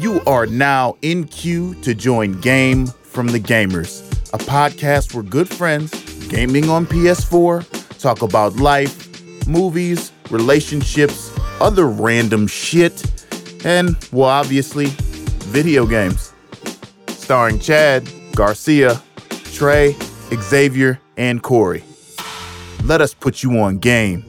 You are now in queue to join Game from the Gamers, a podcast where good friends gaming on PS4 talk about life, movies, relationships, other random shit, and, well, obviously, video games. Starring Chad, Garcia, Trey, Xavier, and Corey. Let us put you on game.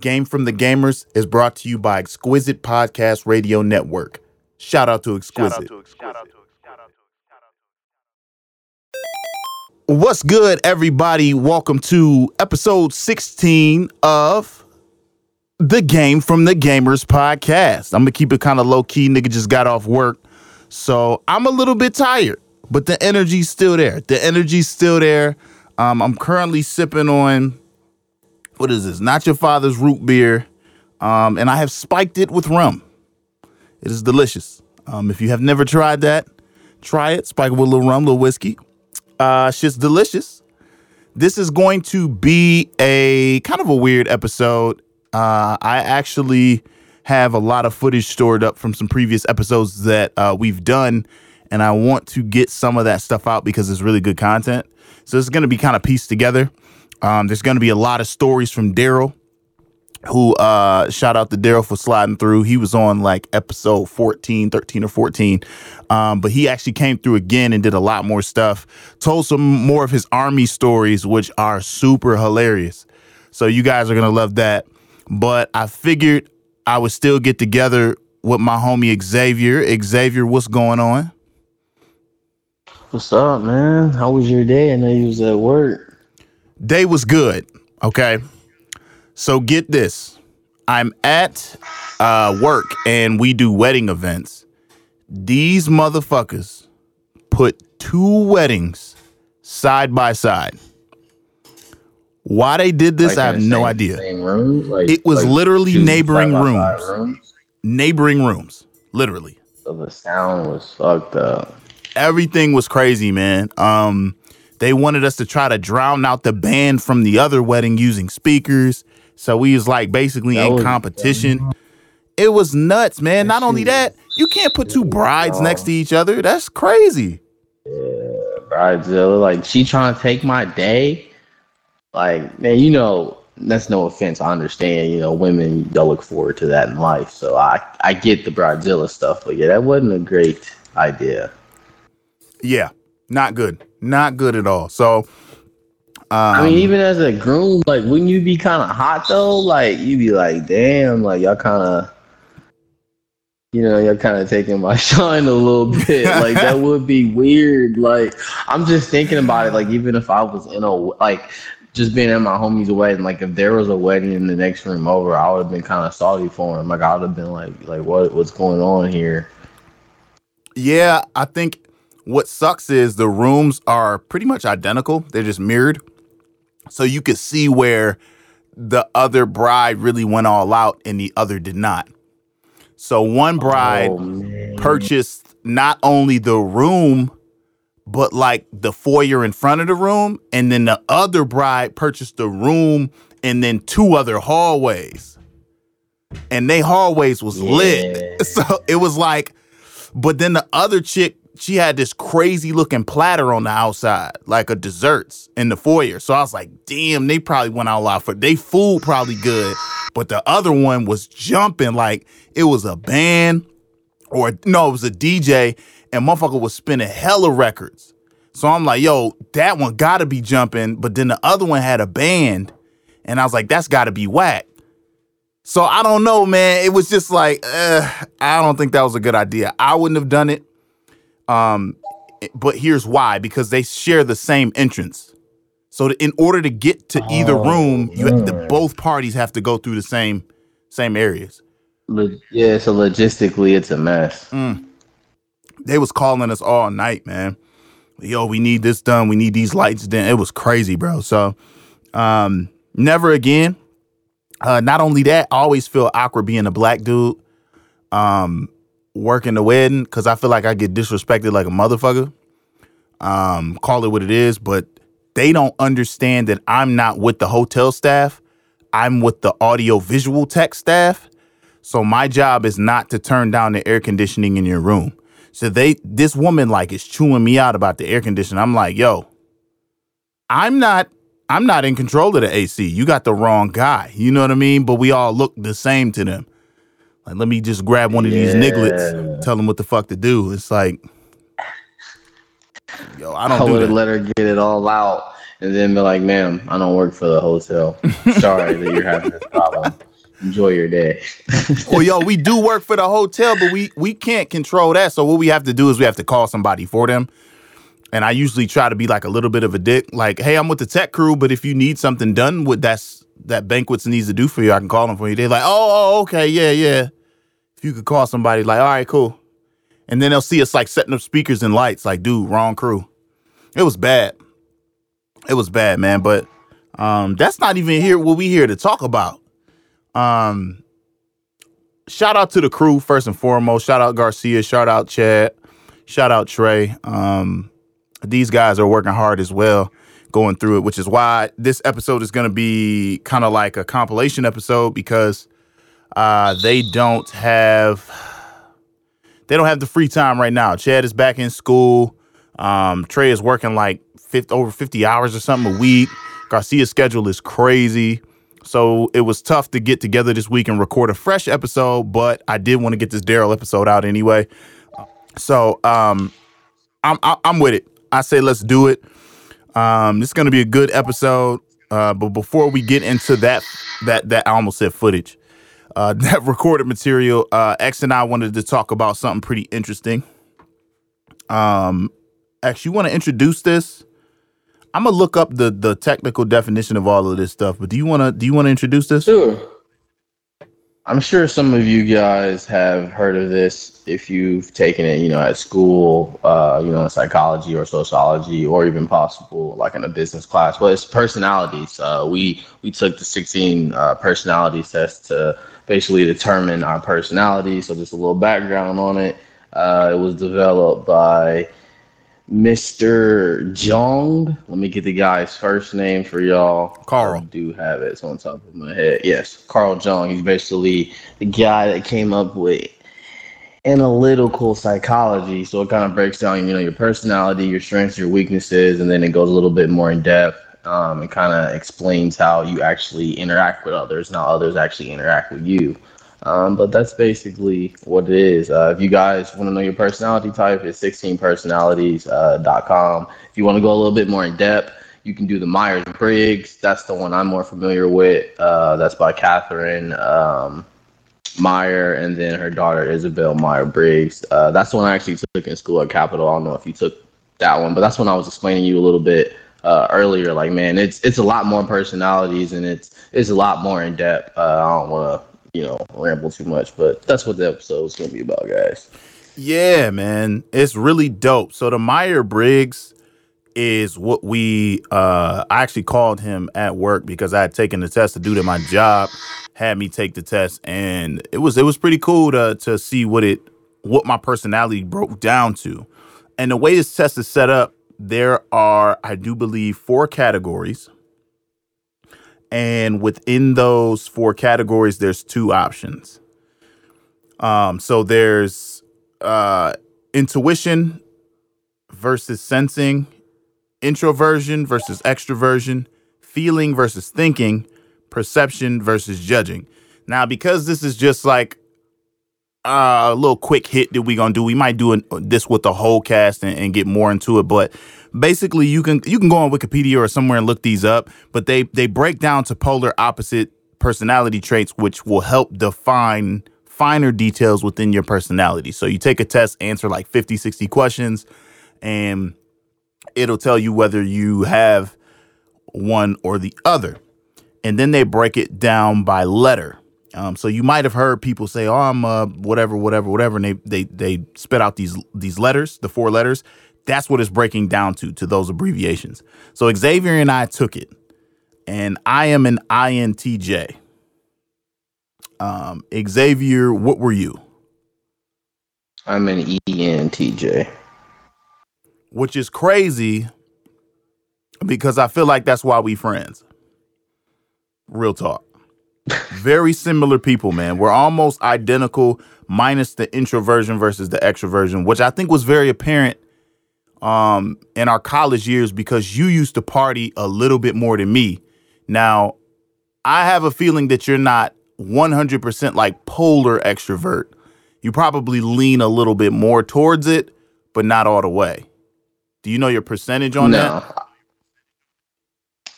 Game from the Gamers is brought to you by Exquisite Podcast Radio Network. Shout out to Exquisite. What's good, everybody? Welcome to episode 16 of the Game from the Gamers podcast. I'm gonna keep it kind of low key. Nigga just got off work, so I'm a little bit tired, but the energy's still there. The energy's still there. Um, I'm currently sipping on what is this? Not your father's root beer, um, and I have spiked it with rum. It is delicious. Um, if you have never tried that, try it. Spike it with a little rum, a little whiskey. Uh, shit's delicious. This is going to be a kind of a weird episode. Uh, I actually have a lot of footage stored up from some previous episodes that uh, we've done, and I want to get some of that stuff out because it's really good content. So it's going to be kind of pieced together. Um, there's going to be a lot of stories from Daryl, who uh, shout out to Daryl for sliding through. He was on like episode 14, 13 or 14. Um, but he actually came through again and did a lot more stuff. Told some more of his army stories, which are super hilarious. So you guys are going to love that. But I figured I would still get together with my homie Xavier. Xavier, what's going on? What's up, man? How was your day? I know you was at work. Day was good. Okay. So get this. I'm at uh, work and we do wedding events. These motherfuckers put two weddings side by side. Why they did this, Like I have the no idea. Same room? Like, It was like literally neighboring side-by-side rooms. Neighboring rooms, literally. So the sound was fucked up. everything was crazy, man. Um, they wanted us to try to drown out the band from the other wedding using speakers. So we was like basically That in competition. It was nuts, man. Not only that, you can't put two brides next to each other. That's crazy. Yeah, Bridezilla, like she trying to take my day. Like, man, you know, that's no offense. I understand, you know, women don't look forward to that in life. So I I get the Bridezilla stuff, but yeah, that wasn't a great idea. Yeah, not good. Not good at all. So, um, I mean, even as a groom, like, wouldn't you be kind of hot though? Like, you'd be like, damn, like y'all kind of, you know, you're kind of taking my shine a little bit. like, that would be weird. Like, I'm just thinking about it. Like, even if I was in a like, just being at my homie's wedding, like, if there was a wedding in the next room over, I would have been kind of salty for him. Like, I would have been like, like, what, what's going on here? Yeah, I think what sucks is the rooms are pretty much identical. They're just mirrored. So you could see where the other bride really went all out and the other did not. So one oh, bride Oh, purchased not only the room, but like the foyer in front of the room. And then the other bride purchased the room and then two other hallways. And they hallways was lit. So it was like, but then the other chick, she had this crazy looking platter on the outside, like a desserts in the foyer. So I was like, damn, they probably went out loud for they food probably good. But the other one was jumping like it was a band or no, it was a DJ, and motherfucker was spinning hella records. So I'm like, yo, that one gotta be jumping, but then the other one had a band, and I was like, that's gotta be whack. So I don't know, man. It was just like, uh, I don't think that was a good idea. I wouldn't have done it. Um, but here's why: because they share the same entrance. So to- in order to get to either Oh, room, you the, both parties have to go through the same same areas. Yeah, so logistically, it's a mess. Mm. They was calling us all night, man. Yo, we need this done. We need these lights done. It was crazy, bro. So, um, never again. Uh, not only that, I always feel awkward being a black dude, um, working the wedding because I feel like I get disrespected like a motherfucker. Um, call it what it is, but they don't understand that I'm not with the hotel staff. I'm with the audio visual tech staff. So my job is not to turn down the air conditioning in your room. So they this woman like is chewing me out about the air conditioning. I'm like, yo, I'm not I'm not in control of the AC. You got the wrong guy. You know what I mean? But we all look the same to them. Like, let me just grab one of these nigglets, tell them what the fuck to do. It's like, yo, I don't I do would let her get it all out and then be like, ma'am, I don't work for the hotel. Sorry that you're having this problem. Enjoy your day. well, yo, we do work for the hotel, but we we can't control that. So what we have to do is we have to call somebody for them. And I usually try to be like a little bit of a dick, like, hey, I'm with the tech crew, but if you need something done with that's that banquets needs to do for you, I can call them for you. They're like, oh, oh, okay, yeah, yeah. If you could call somebody, like, all right, cool. And then they'll see us like setting up speakers and lights, like, dude, wrong crew. It was bad. It was bad, man. But um, that's not even here what we here to talk about. Um, shout out to the crew first and foremost. Shout out Garcia. Shout out Chad. Shout out Trey. Um, these guys are working hard as well, going through it, which is why this episode is going to be kind of like a compilation episode because uh, they don't have they don't have the free time right now. Chad is back in school. Um, Trey is working like 50, over 50 hours or something a week. Garcia's schedule is crazy. So it was tough to get together this week and record a fresh episode, but I did want to get this Daryl episode out anyway. So um, I'm I'm with it. I say let's do it. Um, this is gonna be a good episode. Uh, but before we get into that that that I almost said footage, uh, that recorded material, uh, X and I wanted to talk about something pretty interesting. Um, X, you want to introduce this? I'm gonna look up the the technical definition of all of this stuff. But do you wanna do you wanna introduce this? Sure. I'm sure some of you guys have heard of this if you've taken it, you know, at school, uh, you know, in psychology or sociology, or even possible like in a business class. But it's personalities. Uh, we we took the 16 uh, personality test to basically determine our personality. So just a little background on it. Uh, it was developed by Mr. Jong. Let me get the guy's first name for y'all. Carl. I do have it. It's on top of my head. Yes, Carl Jung. He's basically the guy that came up with analytical psychology. So it kind of breaks down, you know, your personality, your strengths, your weaknesses, and then it goes a little bit more in depth. Um, and kind of explains how you actually interact with others, not others actually interact with you. Um, but that's basically what it is. Uh, if you guys want to know your personality type, it's 16personalities.com. if you want to go a little bit more in depth, you can do the Myers Briggs. That's the one I'm more familiar with. Uh, that's by Catherine um, Meyer and then her daughter Isabel Meyer Briggs. Uh, that's the one I actually took in school at Capital. I don't know if you took that one, but that's when I was explaining you a little bit uh, earlier. Like, man, it's it's a lot more personalities and it's it's a lot more in depth. Uh, I don't want to you know ramble too much, but that's what the episode is going to be about, guys. Yeah, man. It's really dope. So the Meyer Briggs is what we uh I actually called him at work because I had taken the test to do to my job, had me take the test, and it was it was pretty cool to to see what it what my personality broke down to. And the way this test is set up, there are, I do believe, four categories. And within those four categories, there's two options. Um, so there's uh, intuition versus sensing, introversion versus extroversion, feeling versus thinking, perception versus judging. Now, because this is just like uh, a little quick hit that we gonna do, we might do an, this with the whole cast and, and get more into it. But basically, you can you can go on Wikipedia or somewhere and look these up. But they they break down to polar opposite personality traits, which will help define finer details within your personality. So you take a test, answer like 50, 60 questions, and it'll tell you whether you have one or the other. And then they break it down by letter. Um, so you might have heard people say, "Oh, I'm uh, whatever, whatever, whatever," and they they they spit out these these letters, the four letters. That's what it's breaking down to to those abbreviations. So Xavier and I took it, and I am an INTJ. Um, Xavier, what were you? I'm an ENTJ. Which is crazy because I feel like that's why we friends. Real talk. Very similar people, man. We're almost identical, minus the introversion versus the extroversion, which I think was very apparent um, in our college years because you used to party a little bit more than me. Now, I have a feeling that you're not 100% like polar extrovert. You probably lean a little bit more towards it, but not all the way. Do you know your percentage on no. that?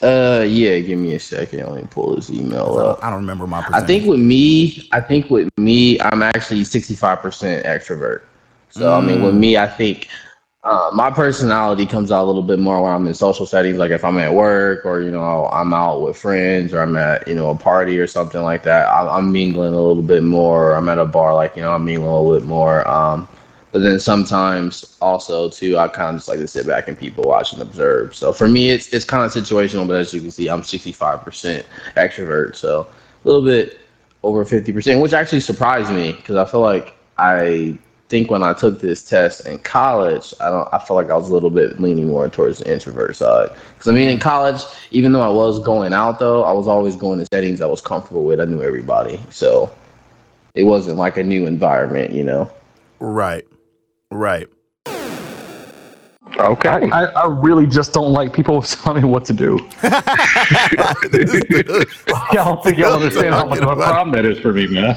Uh, yeah. Give me a second. Let me pull this email up. I don't remember my I think with me, I think with me, I'm actually 65% extrovert. So I mean, with me, I think uh, my personality comes out a little bit more when I'm in social settings, like if I'm at work or you know I'm out with friends or I'm at you know a party or something like that. I, I'm mingling a little bit more. I'm at a bar, like you know I'm mingling a little bit more. Um, but then sometimes also too, I kind of just like to sit back and people watch and observe. So for me, it's it's kind of situational. But as you can see, I'm 65% extrovert, so a little bit over 50%, which actually surprised me because I feel like I think when I took this test in college, I don't I felt like I was a little bit leaning more towards the introvert side. Because I mean, in college, even though I was going out though, I was always going to settings I was comfortable with. I knew everybody, so it wasn't like a new environment, you know. Right. Right. Okay. I, I really just don't like people telling me what to do. I don't think y'all understand how much of a problem that is for me, man.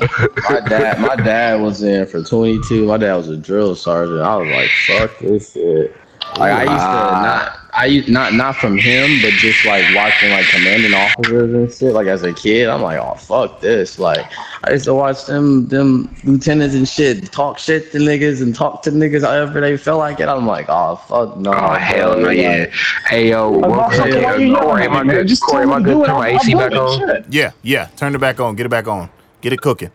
My dad, my dad was in for 22. My dad was a drill sergeant. I was like, fuck this shit. Like I used to not, I used not not from him, but just like watching like commanding officers and shit. Like as a kid, I'm like, oh fuck this. Like I used to watch them them lieutenants and shit talk shit to niggas and talk to niggas however they felt like it. I'm like, oh fuck no. Oh hell no, bro. yeah. Like, Hey yo, Like, welcome to Corey. at Am I man? good? Just Corey, tell am I me to do good? Turn my AC back on. shit. Yeah. Yeah. Turn it back on. Get it back on. Get it cooking.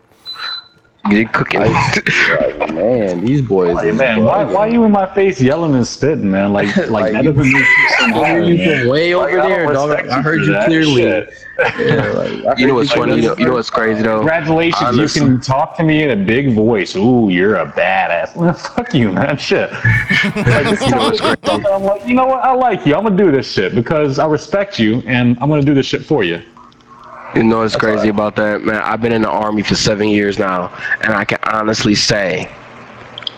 Get it cooking. like, man, these boys. Hey, is man, why, bugging. why you in my face yelling and spitting, man? Like, like, Like, that you- doesn't make sense. I heard you from way over Like, there, don't dog. I heard you clearly. Yeah, like, You know heard what's funny? You know, you know what's crazy though? Congratulations, Honestly. you can talk to me in a big voice. Ooh, you're a badass. Well, fuck you, man. Shit. like, just tell me something. I'm like, you know what? I like you. I'm gonna do this shit because I respect you, and I'm gonna do this shit for you. You know what's crazy about that, man? I've been in the army for seven years now, and I can honestly say,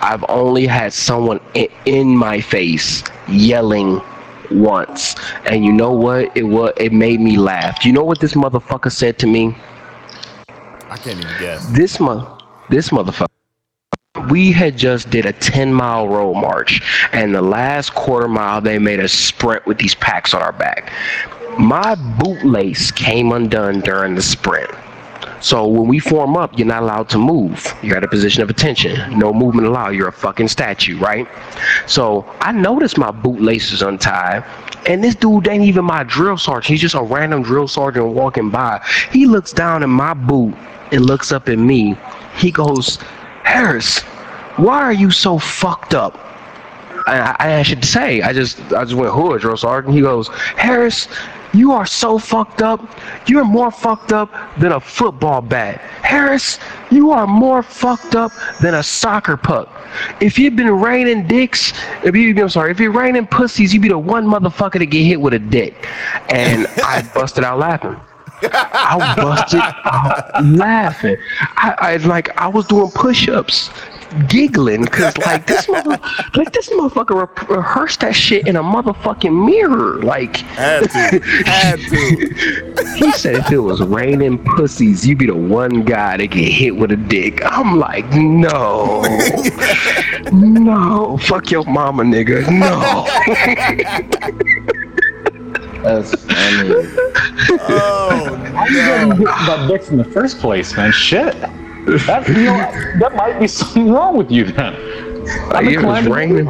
I've only had someone in, my face yelling once, and you know what? It was it made me laugh. You know what this motherfucker said to me? I can't even guess. This month, this motherfucker. We had just did a 10 mile road march, and the last quarter mile they made us sprint with these packs on our back. My bootlace came undone during the sprint. So when we form up, you're not allowed to move. You're at a position of attention. No movement allowed. You're a fucking statue, right? So I noticed my bootlace is untied. And this dude ain't even my drill sergeant. He's just a random drill sergeant walking by. He looks down at my boot and looks up at me. He goes, Harris, why are you so fucked up? I, I, I should say, I just I just went hood, drill sergeant. He goes, Harris, you are so fucked up. You're more fucked up than a football bat. Harris, you are more fucked up than a soccer puck. If you've been raining dicks, if you I'm sorry, if you're raining pussies, you be the one motherfucker to get hit with a dick. And I busted out laughing. I busted out laughing. I, I like I was doing push-ups, giggling because like this mother, like this motherfucker re- rehearsed that shit in a motherfucking mirror. Like Had to. Had to. he said, if it was raining pussies, you'd be the one guy to get hit with a dick. I'm like, no, no, fuck your mama, nigga, no. That's funny. Oh How you getting hit by dicks in the first place, man? Shit. That, you know, that might be something wrong with you then. Like, it was raining.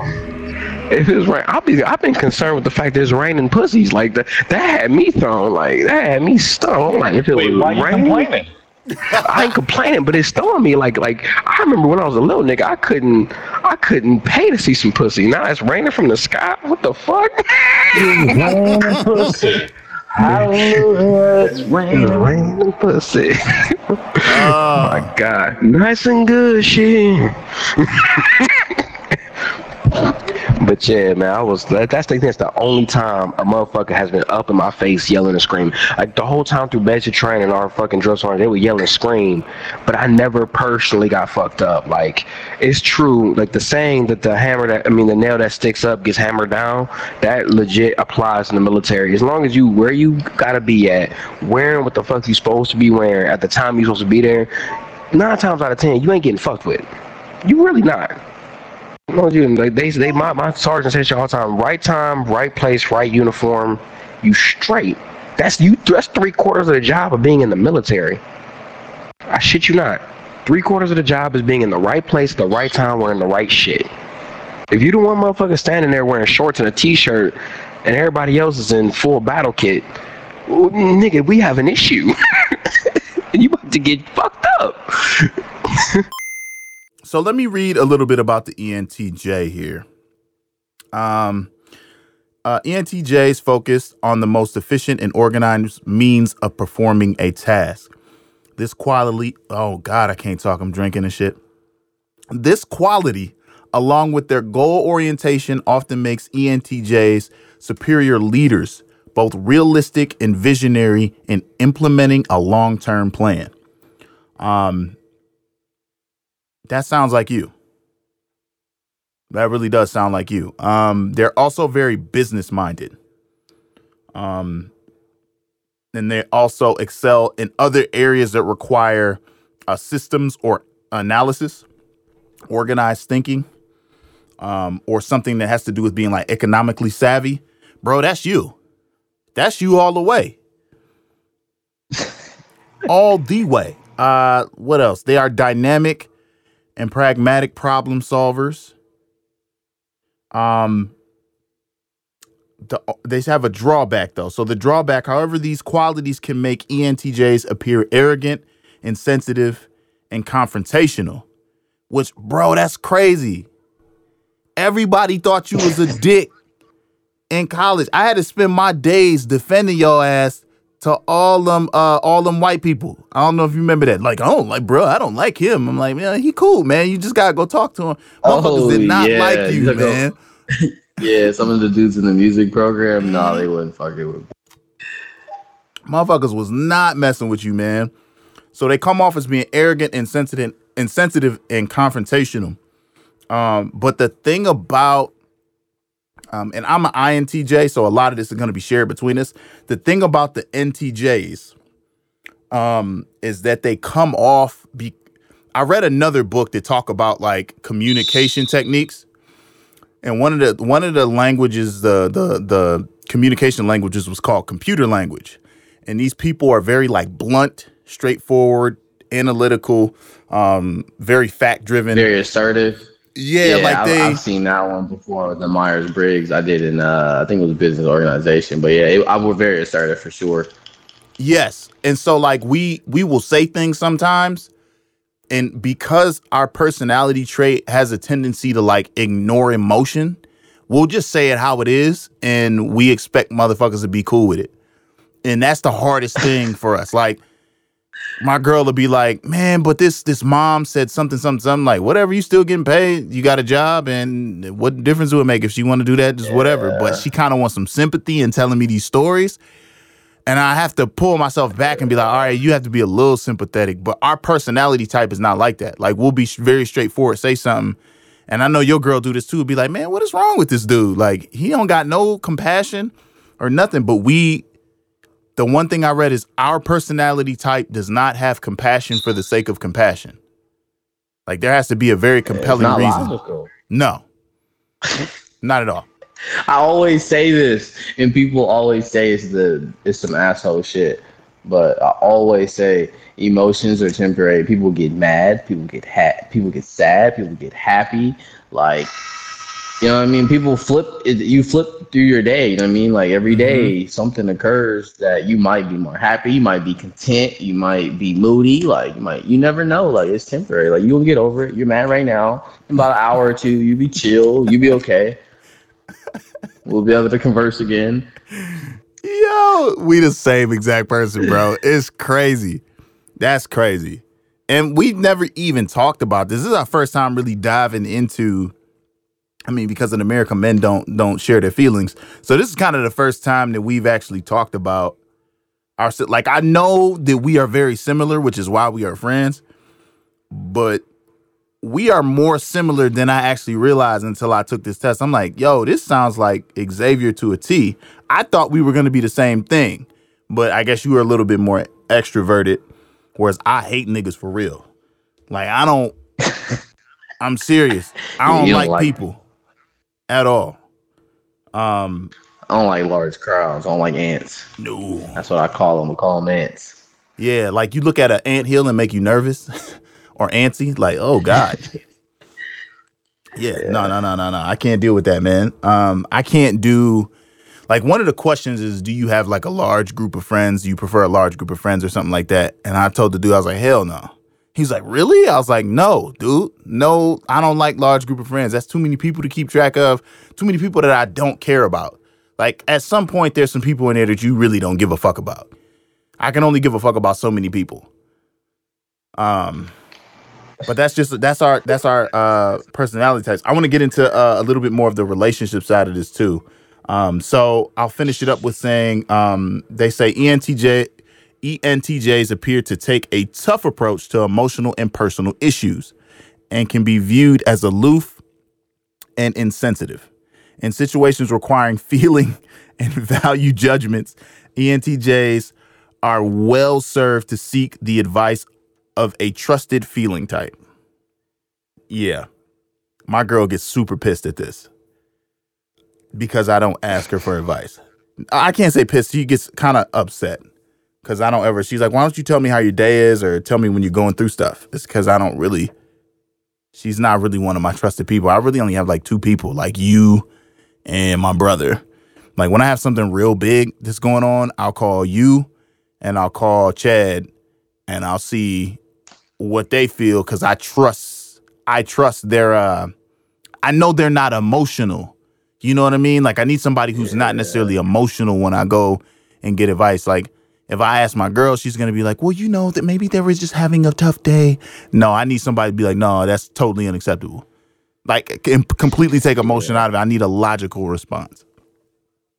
If it was rain, I'll be. I've been concerned with the fact there's raining pussies. Like that, that had me thrown. Like that had me stung. I'm like, if it Wait, why was you raining, complaining? I ain't complaining, but it's throwing me. Like, like I remember when I was a little nigga, I couldn't, I couldn't pay to see some pussy. Now it's raining from the sky. What the fuck? Raining pussy. Hallelujah, it's raining. raining pussy. Oh, My God, nice and good shit. But yeah, man, I was that, that's the that's the only time a motherfucker has been up in my face yelling and screaming. Like the whole time through basic training, our fucking drill sergeant, they would yell and scream, but I never personally got fucked up. Like it's true, like the saying that the hammer that I mean the nail that sticks up gets hammered down, that legit applies in the military. As long as you where you gotta be at, wearing what the fuck you supposed to be wearing at the time you're supposed to be there, nine times out of ten, you ain't getting fucked with. You really not. No, you like they they my, my sergeant says all the time, right time, right place, right uniform, you straight. That's you that's three quarters of the job of being in the military. I shit you not. Three quarters of the job is being in the right place the right time wearing the right shit. If you the one motherfucker standing there wearing shorts and a t shirt and everybody else is in full battle kit, well, nigga, we have an issue. you about to get fucked up. So let me read a little bit about the ENTJ here. Um, uh, focused on the most efficient and organized means of performing a task. This quality, oh God, I can't talk. I'm drinking and shit. This quality, along with their goal orientation, often makes ENTJs superior leaders, both realistic and visionary in implementing a long term plan. Um, that sounds like you. That really does sound like you. Um, they're also very business minded. Um, and they also excel in other areas that require uh, systems or analysis, organized thinking, um, or something that has to do with being like economically savvy. Bro, that's you. That's you all the way. all the way. Uh, what else? They are dynamic and pragmatic problem solvers. Um, the, they have a drawback though. So the drawback, however, these qualities can make ENTJs appear arrogant, insensitive, and confrontational. Which, bro, that's crazy. Everybody thought you was a dick in college. I had to spend my days defending your ass to all them uh all them white people. I don't know if you remember that. Like, I don't like, bro, I don't like him. I'm like, man, he cool, man. You just gotta go talk to him. Motherfuckers did not yeah, like you, go- man. Yeah, some of the dudes in the music program, nah, they wouldn't fuck it with. Me. Motherfuckers was not messing with you, man. So they come off as being arrogant, and insensitive, insensitive, and confrontational. Um, but the thing about um, and I'm an INTJ, so a lot of this is going to be shared between us. The thing about the NTJs um, is that they come off. Be- I read another book that talk about like communication techniques, and one of the one of the languages, the the the communication languages was called computer language, and these people are very like blunt, straightforward, analytical, um, very fact driven. Very assertive. Yeah, like I, they. I've seen that one before. The Myers Briggs. I did in, uh, I think it was a business organization, but yeah, it, I was very assertive for sure. Yes. And so like we we will say things sometimes and because our personality trait has a tendency to like ignore emotion, we'll just say it how it is and we expect motherfuckers to be cool with it. And that's the hardest thing for us. Like my girl will be like, "Man, but this this mom said something something something like, whatever, you still getting paid, you got a job and what difference do it make if she want to do that, just whatever." But she kind of wants some sympathy and telling me these stories. And I have to pull myself back and be like, all right, you have to be a little sympathetic. But our personality type is not like that. Like, we'll be very straightforward, say something. And I know your girl do this too. Be like, man, what is wrong with this dude? Like, he don't got no compassion or nothing. But we, the one thing I read is our personality type does not have compassion for the sake of compassion. Like, there has to be a very compelling not reason. logical. No, not at all. I always say this, and people always say it's the it's some asshole shit. But I always say emotions are temporary. People get mad, people get ha- people get sad, people get happy. Like you know what I mean? People flip you flip through your day, you know what I mean? Like every day mm-hmm. something occurs that you might be more happy, you might be content, you might be moody, like you might you never know. Like it's temporary. Like you'll get over it. You're mad right now. In about an hour or two, you be chill, you be okay. We'll be able to converse again. Yo, we the same exact person, bro. It's crazy. That's crazy. And we've never even talked about this. This is our first time really diving into I mean, because in America, men don't don't share their feelings. So this is kind of the first time that we've actually talked about our like. I know that we are very similar, which is why we are friends. But we are more similar than I actually realized until I took this test. I'm like, yo, this sounds like Xavier to a T. I thought we were going to be the same thing, but I guess you were a little bit more extroverted, whereas I hate niggas for real. Like I don't. I'm serious. I don't, don't like- people at all. Um, I don't like large crowds. I don't like ants. no. That's what I call them. We call them ants. Yeah, like you look at an ant hill and make you nervous or antsy. Like, oh god. Yeah, no, no, no, no, no. I can't deal with that, man. Um, I can't do. Like one of the questions is, do you have like a large group of friends? Do you prefer a large group of friends or something like that? And I told the dude, I was like, hell no. He's like, really? I was like, no, dude, no. I don't like large group of friends. That's too many people to keep track of. Too many people that I don't care about. Like at some point, there's some people in there that you really don't give a fuck about. I can only give a fuck about so many people. Um, but that's just that's our that's our uh personality types. I want to get into uh, a little bit more of the relationship side of this too. Um, so I'll finish it up with saying um, they say ENTJ ENTJs appear to take a tough approach to emotional and personal issues, and can be viewed as aloof and insensitive. In situations requiring feeling and value judgments, ENTJs are well served to seek the advice of a trusted feeling type. Yeah. My girl gets super pissed at this because I don't ask her for advice. I can't say pissed. She gets kind of upset because I don't ever. She's like, why don't you tell me how your day is or tell me when you're going through stuff? It's because I don't really. She's not really one of my trusted people. I really only have like two people, like you and my brother. Like when I have something real big that's going on, I'll call you and I'll call Chad and I'll see what they feel because I trust I trust their uh I know they're not emotional. You know what I mean? Like I need somebody who's not necessarily emotional when I go and get advice. Like if I ask my girl, she's gonna be like, Well, you know that maybe they were just having a tough day. No, I need somebody to be like, No, that's totally unacceptable. Like can completely take emotion out of it. I need a logical response.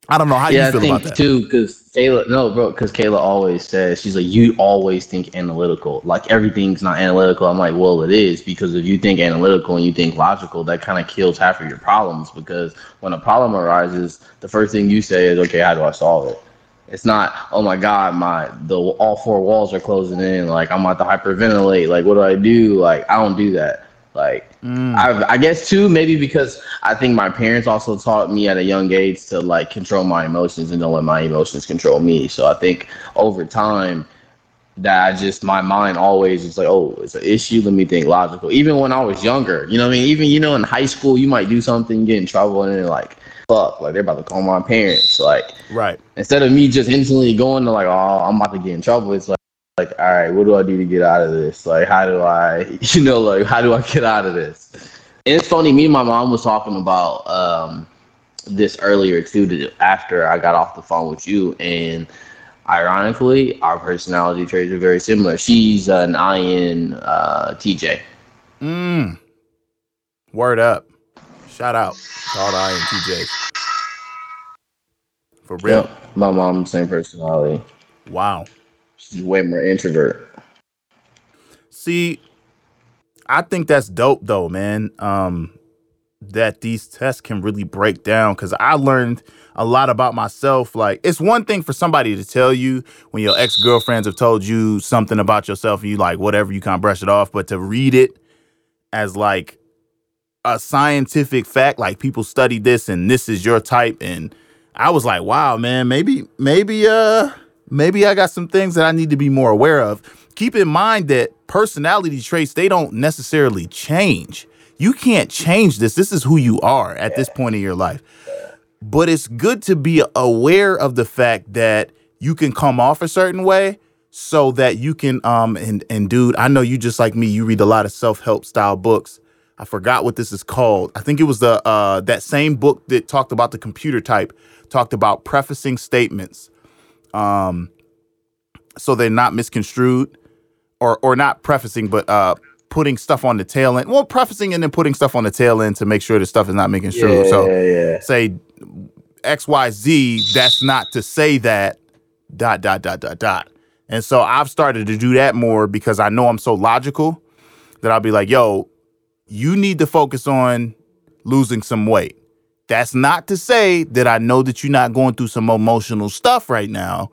I don't know how yeah, you feel I think about that. too, because Kayla, no, bro, because Kayla always says she's like, you always think analytical. Like everything's not analytical. I'm like, well, it is because if you think analytical and you think logical, that kind of kills half of your problems. Because when a problem arises, the first thing you say is, okay, how do I solve it? It's not, oh my god, my the all four walls are closing in. Like I'm about to hyperventilate. Like what do I do? Like I don't do that. Like Mm. I, I guess too, maybe because I think my parents also taught me at a young age to like control my emotions and don't let my emotions control me. So I think over time that I just my mind always is like, oh, it's an issue. Let me think logical. Even when I was younger, you know what I mean? Even you know in high school, you might do something, get in trouble, and then like fuck, like they're about to call my parents. Like Right. instead of me just instantly going to like, oh, I'm about to get in trouble, it's like, like, all right, what do I do to get out of this? Like, how do I, you know, like, how do I get out of this? And it's funny, me and my mom was talking about um, this earlier too, after I got off the phone with you, and ironically, our personality traits are very similar. She's an IN uh, TJ. Mm. Word up. Shout out to all the INTJs. For real. Yep. My mom, same personality. Wow. She's way more introvert. See, I think that's dope though, man. Um, that these tests can really break down because I learned a lot about myself. Like, it's one thing for somebody to tell you when your ex girlfriends have told you something about yourself and you like whatever, you kind of brush it off, but to read it as like a scientific fact, like people study this and this is your type, and I was like, wow, man, maybe, maybe, uh, maybe I got some things that I need to be more aware of. Keep in mind that personality traits, they don't necessarily change. You can't change this. This is who you are at this point in your life. But it's good to be aware of the fact that you can come off a certain way so that you can um and and dude, I know you just like me, you read a lot of self-help style books. I forgot what this is called. I think it was the uh that same book that talked about the computer type, talked about prefacing statements. Um so they're not misconstrued or or not prefacing but uh putting stuff on the tail end. Well, prefacing and then putting stuff on the tail end to make sure the stuff is not making true. Yeah, so yeah. say X Y Z. That's not to say that dot dot dot dot dot. And so I've started to do that more because I know I'm so logical that I'll be like, yo, you need to focus on losing some weight. That's not to say that I know that you're not going through some emotional stuff right now,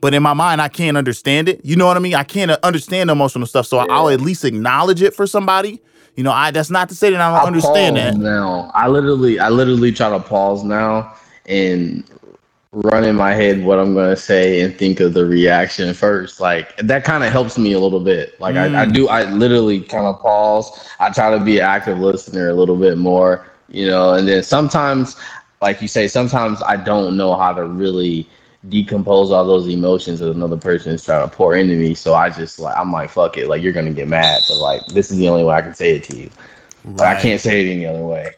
but in my mind, I can't understand it. You know what I mean? I can't understand emotional stuff, so I'll at least acknowledge it for somebody. You know, I that's not to say that I don't I understand that. now. I literally, I literally try to pause now and run in my head what I'm gonna say and think of the reaction first. Like that kind of helps me a little bit. Like I, I do, I literally kind of pause. I try to be an active listener a little bit more, you know. And then sometimes, like you say, sometimes I don't know how to really decompose all those emotions that another person is trying to pour into me. So I just like I'm like fuck it, like you're gonna get mad, but like this is the only way I can say it to you. But I can't say it any other way.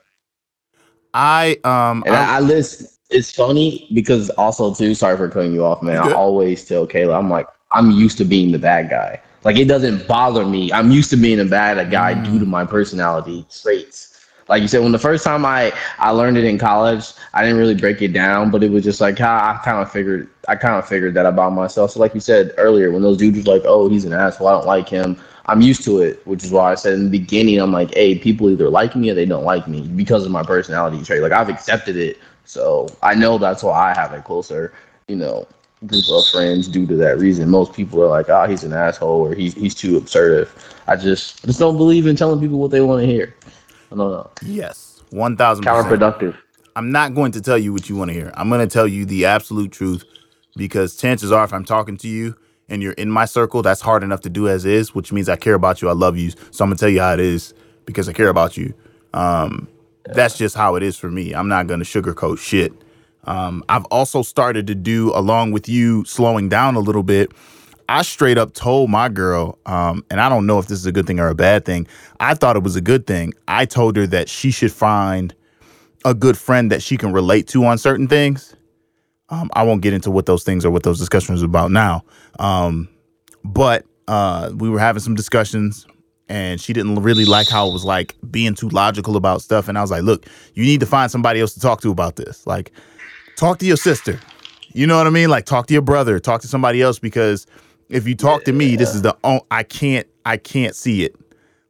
I um And I- I, I listen. It's funny because also too. Sorry for cutting you off, man. I always tell Kayla, I'm like, I'm used to being the bad guy. Like it doesn't bother me. I'm used to being a bad guy Mm. due to my personality traits. Like you said, when the first time I I learned it in college, I didn't really break it down, but it was just like how I kind of figured I kind of figured that about myself. So like you said earlier, when those dudes were like, "Oh, he's an asshole. I don't like him," I'm used to it, which is why I said in the beginning, I'm like, "Hey, people either like me or they don't like me because of my personality trait." Like I've accepted it, so I know that's why I have a closer, you know, group of friends due to that reason. Most people are like, "Oh, he's an asshole," or "He's he's too assertive." I just just don't believe in telling people what they want to hear. I don't know. yes, one thousand percent. Counterproductive. I'm not going to tell you what you want to hear. I'm going to tell you the absolute truth because chances are, if I'm talking to you and you're in my circle, that's hard enough to do as is, which means I care about you. I love you. So I'm going to tell you how it is because I care about you. Um, That's just how it is for me. I'm not going to sugarcoat shit. Um, I've also started to do, along with you slowing down a little bit, I straight up told my girl, um, and I don't know if this is a good thing or a bad thing. I thought it was a good thing. I told her that she should find a good friend that she can relate to on certain things. Um, I won't get into what those things or what those discussions are about now. Um, but uh, we were having some discussions, and she didn't really like how it was like being too logical about stuff. And I was like, "Look, you need to find somebody else to talk to about this. Like, talk to your sister. You know what I mean? Like, talk to your brother. Talk to somebody else because if you talk to me, this is the on- I can't I can't see it.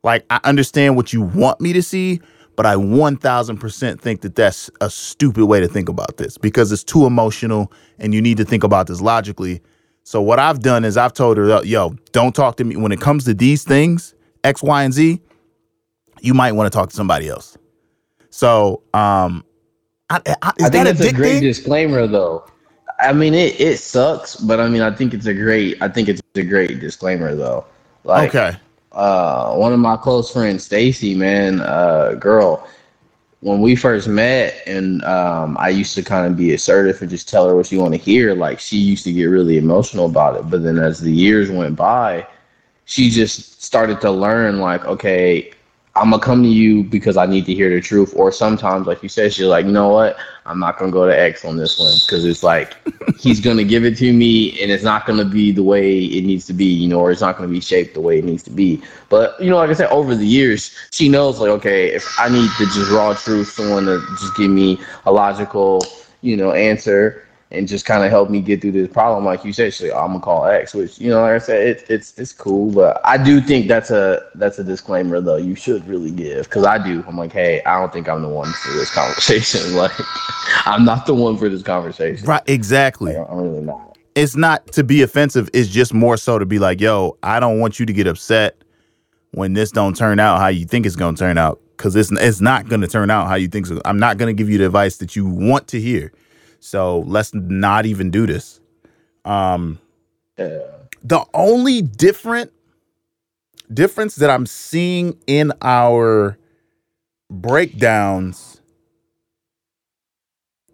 Like, I understand what you want me to see, but I 1000% think that that's a stupid way to think about this because it's too emotional and you need to think about this logically. So, what I've done is I've told her, yo, don't talk to me. When it comes to these things, X, Y, and Z, you might want to talk to somebody else. So, um, I, I, is I that think a a great thing? disclaimer, though. I mean, it, it sucks, but I mean, I think it's a great. I think it's a great disclaimer, though. Like, okay. uh, one of my close friends, Stacy, man, uh, girl, when we first met, and um, I used to kind of be assertive and just tell her what she want to hear. Like, she used to get really emotional about it, but then as the years went by, she just started to learn, like, okay, I'm gonna come to you because I need to hear the truth. Or sometimes, like you said, she's like, you know what? I'm not gonna go to X on this one because it's like he's gonna give it to me, and it's not gonna be the way it needs to be, you know, or it's not gonna be shaped the way it needs to be. But you know, like I said, over the years, she knows, like, okay, if I need to just raw truth, someone to just give me a logical, you know, answer. And just kind of help me get through this problem, like you said. Like, I'm gonna call X, which you know, like I said, it, it's it's cool, but I do think that's a that's a disclaimer though. You should really give because I do. I'm like, hey, I don't think I'm the one for this conversation. Like, I'm not the one for this conversation. Right. Exactly. Like, I'm really not. it's not to be offensive it's just more so to be like yo i don't want you to get upset when this don't turn out how you think it's going to turn out because it's, it's not going to turn out how you think so i'm not going to give you the advice that you want to hear so let's not even do this um Yeah. the only different difference that i'm seeing in our breakdowns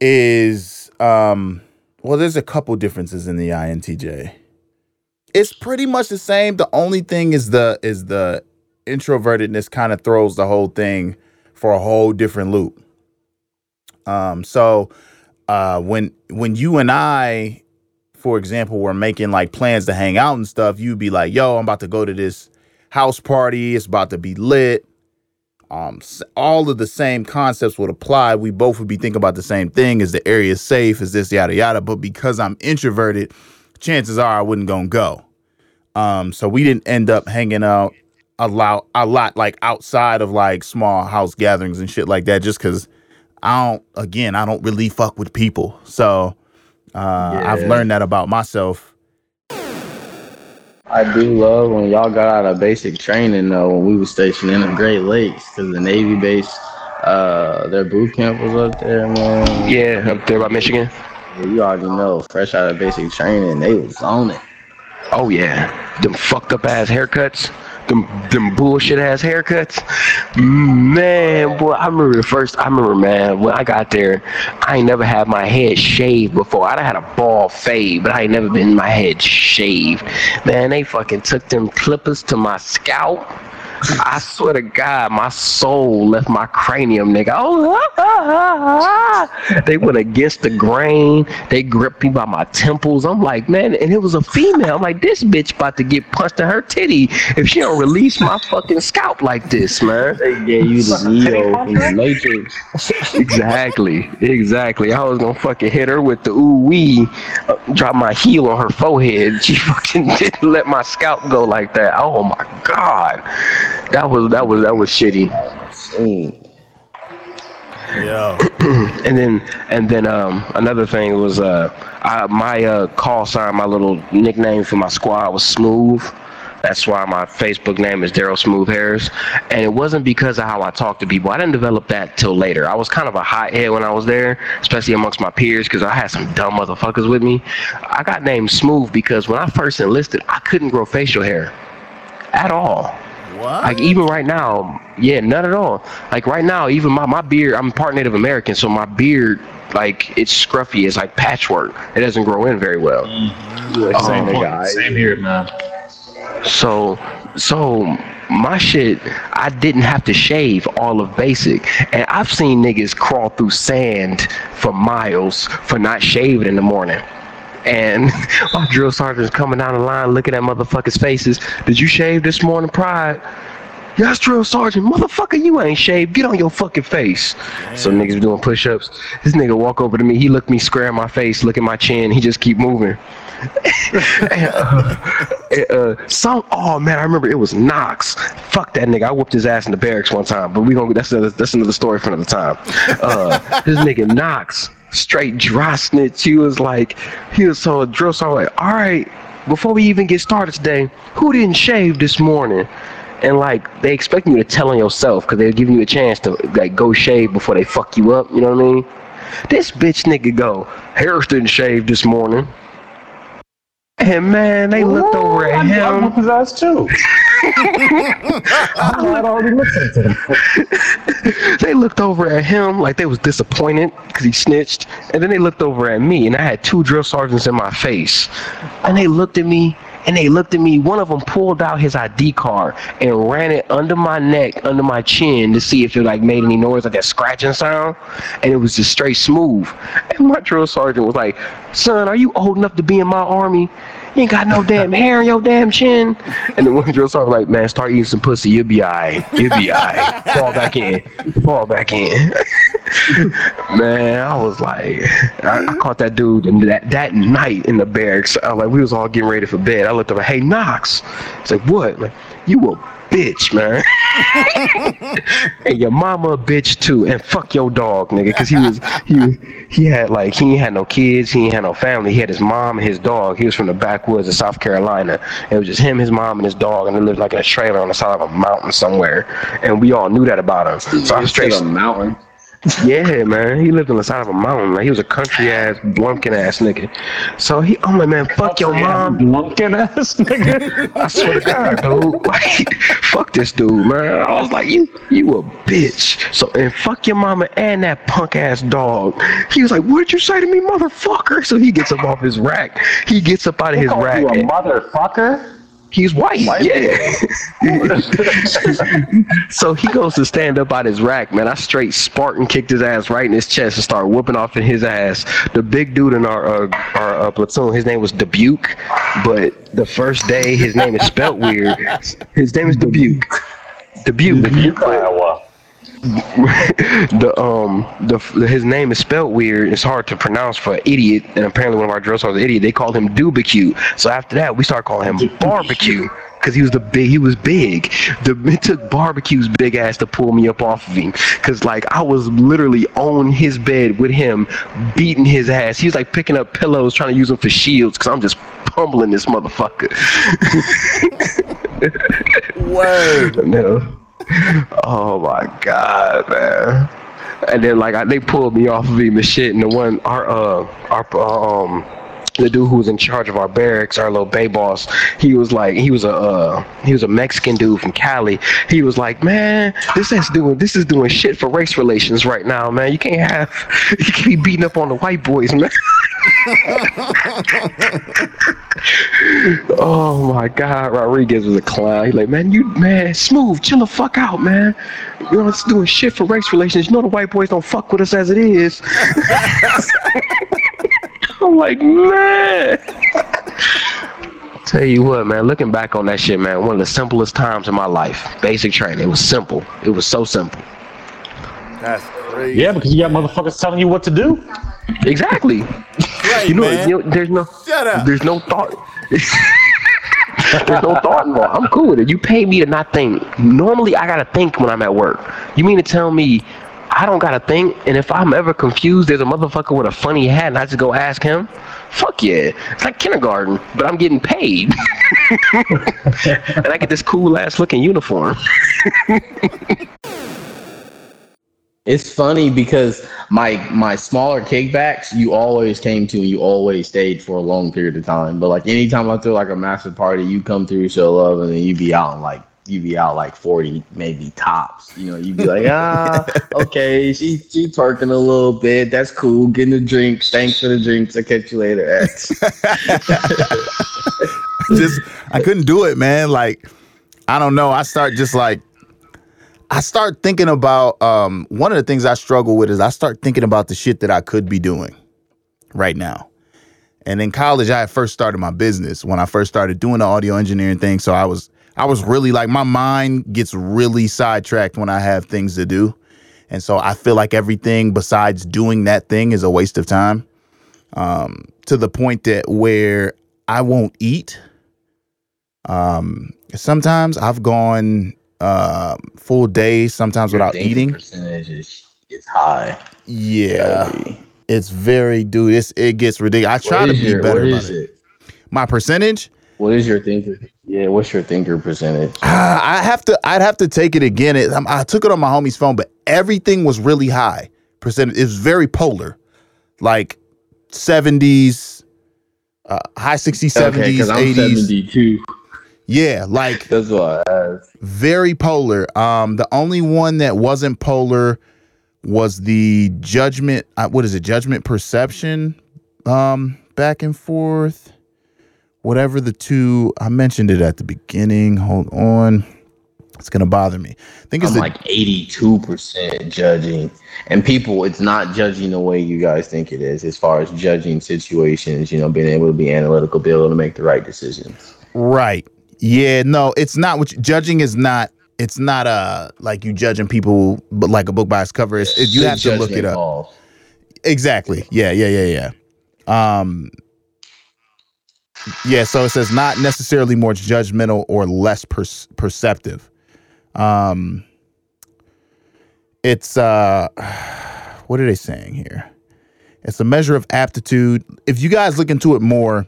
is um well there's a couple differences in the INTJ. It's pretty much the same. The only thing is the is the introvertedness kind of throws the whole thing for a whole different loop. Um so uh when when you and I for example were making like plans to hang out and stuff, you'd be like, "Yo, I'm about to go to this house party. It's about to be lit. Um, all of the same concepts would apply. We both would be thinking about the same thing. Is the area safe? Is this yada yada? But because I'm introverted, chances are I wouldn't gonna go. Um, so we didn't end up hanging out a lot, a lot like outside of like small house gatherings and shit like that. Just because I don't, again, I don't really fuck with people. So uh, I've learned that about myself. I do love when y'all got out of basic training though when we was stationed in the Great Lakes because the Navy base, uh, their boot camp was up there, man. Yeah, up there by Michigan. Yeah, you already know, fresh out of basic training, they was on it. Oh yeah, them fucked up ass haircuts, them them bullshit ass haircuts. Man, boy, I remember the first. I remember, man, when I got there, I ain't never had my head shaved before. I done had a bald fade, but I ain't never been my head shaved. Man, they fucking took them clippers to my scalp. I swear to God, my soul left my cranium, nigga. Oh, ah, ah, ah. they went against the grain. They gripped me by my temples. I'm like, man, and it was a female. I'm like, this bitch about to get punched in her titty if she don't release my fucking scalp like this, man. They gave you the Neo from the Matrix. exactly, exactly. I was gonna fucking hit her with the ooh wee, uh, drop my heel on her forehead. She fucking didn't let my scalp go like that. Oh my god, that was that was that was shitty. Mm. Yeah. And then and then um another thing was uh I, my uh call sign, my little nickname for my squad was Smooth. That's why my Facebook name is Daryl Smooth Harris. And it wasn't because of how I talk to people. I didn't develop that till later. I was kind of a hothead when I was there, especially amongst my peers, because I had some dumb motherfuckers with me. I got named Smooth because when I first enlisted, I couldn't grow facial hair at all. What? Like even right now, yeah, none at all. Like right now, even my, my beard, I'm part Native American, so my beard, like it's scruffy, it's like patchwork. It doesn't grow in very well. Mm-hmm. Oh, Same, nigga, same here, man. So so my shit, I didn't have to shave all of basic. And I've seen niggas crawl through sand for miles for not shaving in the morning. And my drill sergeant's coming down the line looking at motherfuckers' faces. Did you shave this morning, Pride? Yes, drill sergeant. Motherfucker, you ain't shaved. Get on your fucking face. So niggas doing push-ups. This nigga walk over to me. He look me square in my face, look at my chin. He just keep moving. And, uh, uh, some oh man, I remember it was Knox. Fuck that nigga. I whooped his ass in the barracks one time, but we gonna that's another, that's another story for another time. Uh, this nigga Knox, straight dry snitch. He was like, he was so drill sergeant like, all right, before we even get started today, who didn't shave this morning? And like they expect you to tell on yourself because they're giving you a chance to like go shave before they fuck you up. You know what I mean? This bitch nigga go, Harris didn't shave this morning. And man, they looked over at I him. whoop his ass too. I already listened to him. they looked over at him like they was disappointed because he snitched, and then they looked over at me, and I had two drill sergeants in my face, and they looked at me, and they looked at me. One of them pulled out his ID card and ran it under my neck, under my chin, to see if it like made any noise, like that scratching sound, and it was just straight smooth. And my drill sergeant was like, "Son, are you old enough to be in my army?" You ain't got no damn hair on your damn chin. And the one drill sergeant was like, man, start eating some pussy. You'll be alright. You'll be alright. Fall back in. Fall back in. man, I was like, I, I caught that dude and that, that night in the barracks. I was like, we was all getting ready for bed. I looked up, hey, Knox. It's like, what? Like, you a bitch, man. and your mama a bitch too. And fuck your dog, nigga. Cause he was he he had like he ain't had no kids, he ain't had no family. He had his mom and his dog. He was from the backwoods of South Carolina. It was just him, his mom, and his dog, and they lived like in a trailer on the side of a mountain somewhere. And we all knew that about him. So I was straight a mountain. Yeah, man. He lived on the side of a mountain. Like he was a country ass, blumpkin ass nigga. So he, I'm like, man, fuck your mom. Lumpkin ass nigga. I swear to God, dude. Like, fuck this dude, man. I was like, you, you a bitch. So and fuck your mama and that punk ass dog. He was like, what did you say to me, motherfucker? So he gets up off his rack. He gets up out of his rack. you a motherfucker. He's white. yeah. so he goes to stand up out his rack, man. I straight Spartan kicked his ass right in his chest and started whooping off in his ass. The big dude in our uh, our uh, platoon, his name was Dubuque, but the first day his name is spelt weird. His name is Dubuque. Dubuque. Dubuque, Iowa. the um the his name is spelled weird. It's hard to pronounce for idiot, and apparently one of our drill sergeants was an idiot. They called him Dubacue. So after that, we started calling him Barbecue because he was the big. He was big. The it took Barbecue's big ass to pull me up off of him because like I was literally on his bed with him, beating his ass. He was like picking up pillows, trying to use them for shields because I'm just pummeling this motherfucker. Word. no. Oh my god, man. And then like I, they pulled me off of him and shit. And the one our uh our uh, um the dude who was in charge of our barracks, our little bay boss, he was like he was a uh, he was a Mexican dude from Cali. He was like, man, this is doing this is doing shit for race relations right now, man. You can't have you can't be beating up on the white boys, man. oh my God, Rodriguez was a clown. He like, man, you man, smooth, chill the fuck out, man. You know, it's doing shit for race relations. You know the white boys don't fuck with us as it is. I'm like, man. Tell you what, man, looking back on that shit, man, one of the simplest times in my life. Basic training. It was simple. It was so simple. That's crazy. Yeah, because you got motherfuckers telling you what to do. Exactly. Right, You know, man. you know, there's no Shut up. there's no thought. there's no thought involved. I'm cool with it. You pay me to not think. Normally, I gotta think when I'm at work. You mean to tell me I don't gotta think? And if I'm ever confused, there's a motherfucker with a funny hat, and I just go ask him. Fuck yeah, it's like kindergarten, but I'm getting paid, and I get this cool ass looking uniform. It's funny because my my smaller kickbacks you always came to and you always stayed for a long period of time. But like anytime I throw like a massive party, you come through, show love, and then you be out in like you be out like forty, maybe tops. You know, you'd be like, ah, okay, she she twerking a little bit. That's cool. Getting a drink. Thanks for the drinks. I'll catch you later. X. just I couldn't do it, man. Like I don't know. I start just like I start thinking about um one of the things I struggle with is I start thinking about the shit that I could be doing right now. And in college I had first started my business when I first started doing the audio engineering thing. So I was I was really like my mind gets really sidetracked when I have things to do. And so I feel like everything besides doing that thing is a waste of time. Um, to the point that where I won't eat. Um, sometimes I've gone uh, full days, sometimes without eating. percentage is, is high. Yeah, it's very dude. It's it gets ridiculous. I try to be your- better What is it. it? My percentage, What is your thinker? Yeah, what's your thinker percentage? ah, I have to. I'd have to take it again. It, I took it on my homie's phone, but everything was really high percentage. It was very polar, like seventies, uh, high 60s, Okay, 70s, I'm 80s. 72. Yeah, like That's what very polar. Um, the only one that wasn't polar was the judgment. Uh, what is it? Judgment perception. Um, back and forth. Whatever the two. I mentioned it at the beginning. Hold on. It's gonna bother me. I think it's the, like 82% judging. And people, it's not judging the way you guys think it is, as far as judging situations, you know, being able to be analytical, be able to make the right decisions. right. Yeah. No, it's not. What you- judging is not. It's not uh like you judging people, but like a book by its cover. It's, it, you have to look it up. Exactly. Yeah, yeah, yeah, yeah. Um Yeah, so it says not necessarily more judgmental or less per- perceptive. Um it's uh what are they saying here? It's a measure of aptitude. If you guys look into it more,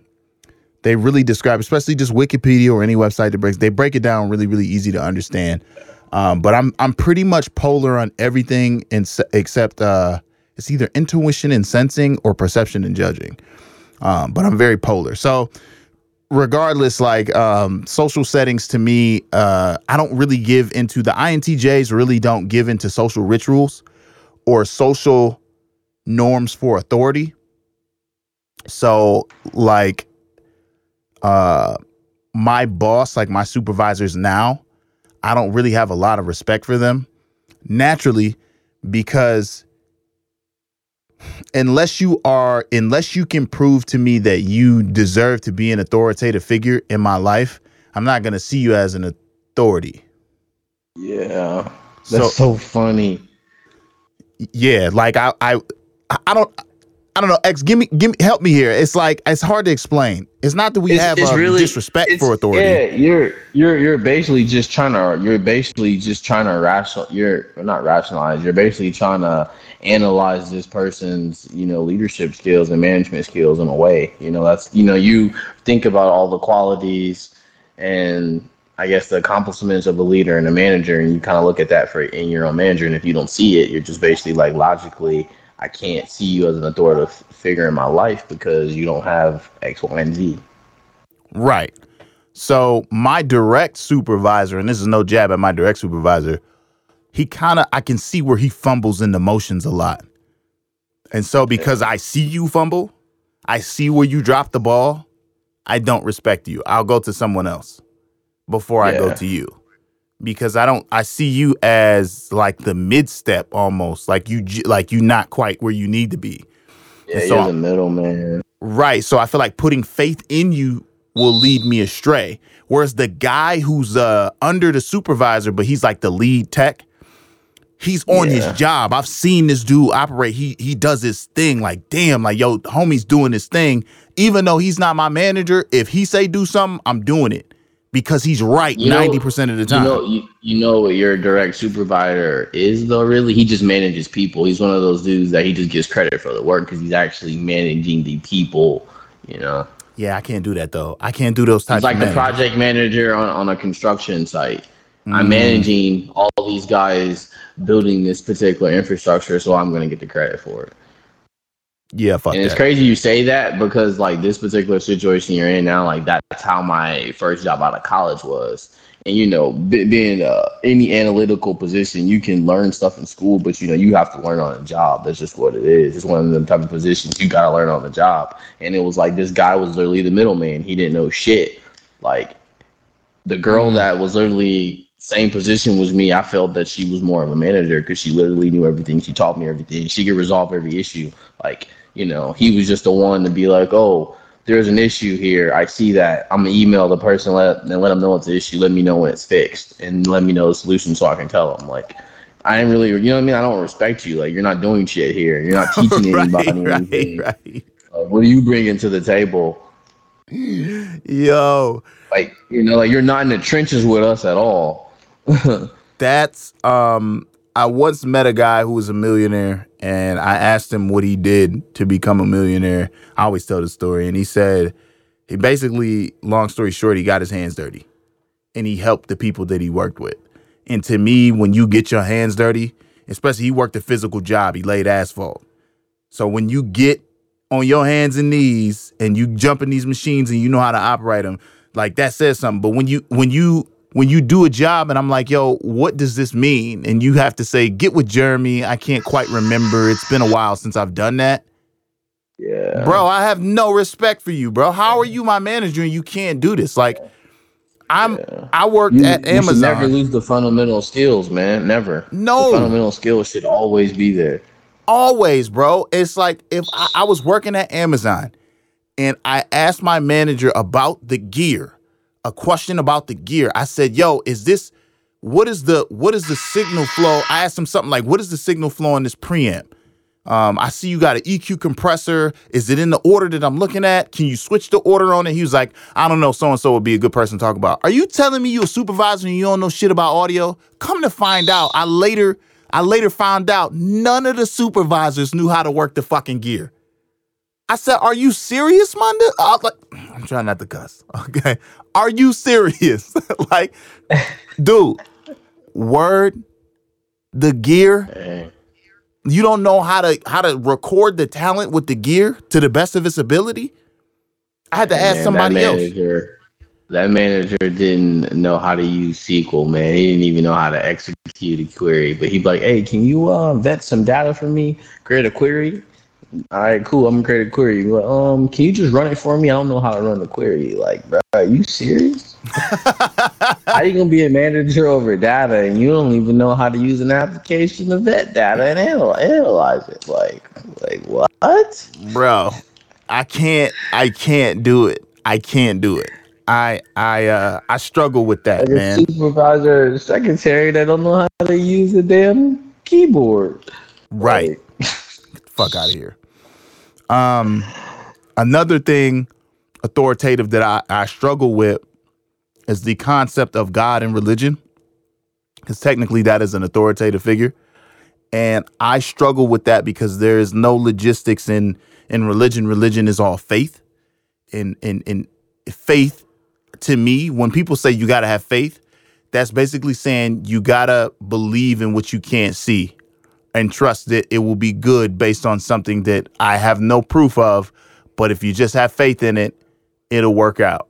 they really describe, especially just Wikipedia or any website that breaks, they break it down really, really easy to understand. Um, but I'm I'm pretty much polar on everything in, except uh, it's either intuition and sensing or perception and judging. Um, but I'm very polar. So regardless, like um, social settings to me, uh, I don't really give into the INTJs. Really don't give into social rituals or social norms for authority. So like, uh, my boss, like my supervisors now, I don't really have a lot of respect for them naturally because unless you are unless you can prove to me that you deserve to be an authoritative figure in my life, I'm not going to see you as an authority. Yeah. That's so, so funny. Yeah, like I I I don't I don't know. X, give me, give me, help me here. It's like it's hard to explain. It's not that we It's- have it's um, really- disrespect It's- for authority. Yeah, you're you're you're basically just trying to you're basically just trying to rational you're not rationalize. You're basically trying to analyze this person's you know leadership skills and management skills in a way. You know that's you know you think about all the qualities and I guess the accomplishments of a leader and a manager, and you kind of look at that for in your own manager. And if you don't see it, you're just basically like logically, I can't see you as an authoritative figure in my life because you don't have X, Y, and Z. Right. So my direct supervisor, and this is no jab at my direct supervisor, he kind of I can see where he fumbles in the motions a lot. And so because I see you fumble, I see where you drop the ball, I don't respect you. I'll go to someone else before I go to you. Because I don't I see you as like the mid step almost, like you like you not quite where you need to be. Yeah, So- you're the middleman. Right. So I feel like putting faith in you will lead me astray. Whereas the guy who's uh under the supervisor, but he's like the lead tech, he's on Yeah. his job. I've seen this dude operate. He he does his thing. Like, damn, like yo, homie's doing his thing. Even though he's not my manager, if he say do something, I'm doing it. Because he's right know- 90% of the time. You know, you, you know what your direct supervisor is though. Really, he just manages people. He's one of those dudes that he just gives credit for the work because he's actually managing the people. You know, yeah, I can't do that though. I can't do those types he's like the project manager on, on a construction site. I'm Mm. managing all these guys building this particular infrastructure, so I'm going to get the credit for it. Yeah, fuck and it's crazy you say that because like this particular situation you're in now, like that's how my first job out of college was. And you know, be, being uh, any analytical position, you can learn stuff in school, but you know you have to learn on the job. That's just what it is. It's one of them type of positions you got to learn on the job. And it was like this guy was literally the middleman. He didn't know shit. Like the girl that was literally same position was me. I felt that she was more of a manager because she literally knew everything. She taught me everything. She could resolve every issue. Like you know, he was just the one to be like, oh, there's an issue here. I see that. I'm gonna email the person let and let them know it's the issue. Let me know when it's fixed and let me know the solution so I can tell them. Like, I ain't really, you know what I mean? I don't respect you. Like, you're not doing shit here. You're not teaching right, anybody right, anything. right. Like, what are you bringing to the table? Yo, Like, you know, like you're not in the trenches with us at all. that's um I once met a guy who was a millionaire and I asked him what he did to become a millionaire. I always tell the story and he said he basically long story short he got his hands dirty and he helped the people that he worked with. And to me when you get your hands dirty, especially he worked a physical job, he laid asphalt. So when you get on your hands and knees and you jump in these machines and you know how to operate them, like that says something. But when you when you when you do a job and I'm like, yo, what does this mean? And you have to say, get with Jeremy. I can't quite remember. It's been a while since I've done that. Yeah. Bro, I have no respect for you, bro. How are you my manager and you can't do this? Like, I'm I worked You, at Amazon. never lose the fundamental skills, man. Never. No. The fundamental skills should always be there. Always, bro. It's like if I, I was working at Amazon and I asked my manager about the gear, a question about the gear. I said, "Yo, is this what is the what is the signal flow?" I asked him something like, "What is the signal flow in this preamp?" Um, I see you got an EQ compressor. Is it in the order that I'm looking at? Can you switch the order on it? He was like, I don't know. So and so would be a good person to talk about. Are you telling me you a supervisor and you don't know shit about audio? Come to find out, I later I later found out none of the supervisors knew how to work the fucking gear. I said, "Are you serious, Monda?" I was like, "I'm trying not to cuss." Okay, are you serious? like, dude, word, the gear. You don't know how to how to record the talent with the gear to the best of its ability. I had to ask Man, somebody that else. manager, That manager didn't know how to use SQL, man. He didn't even know how to execute a query. But he'd be like, "Hey, can you uh, vet some data for me? Create a query." All right, cool. I'm gonna create a query. Well, um, can you just run it for me? I don't know how to run the query. Like, bro, are you serious? how you gonna be a manager over data and you don't even know how to use an application to vet data and anal- analyze it? Like, like what? bro i can't i can't do it i can't do it i i uh i struggle with that Like a man supervisor secretary that don't know how to use a damn keyboard. right Like, fuck out of here. Um another thing authoritative that i i struggle with is the concept of god and religion. Because technically that is an authoritative figure. And i struggle with that because there is no logistics in in religion. Religion is all faith. In in in faith to me when people say you got to have faith that's basically saying you got to believe in what you can't see and trust that it will be good based on something that I have no proof of but if you just have faith in it it'll work out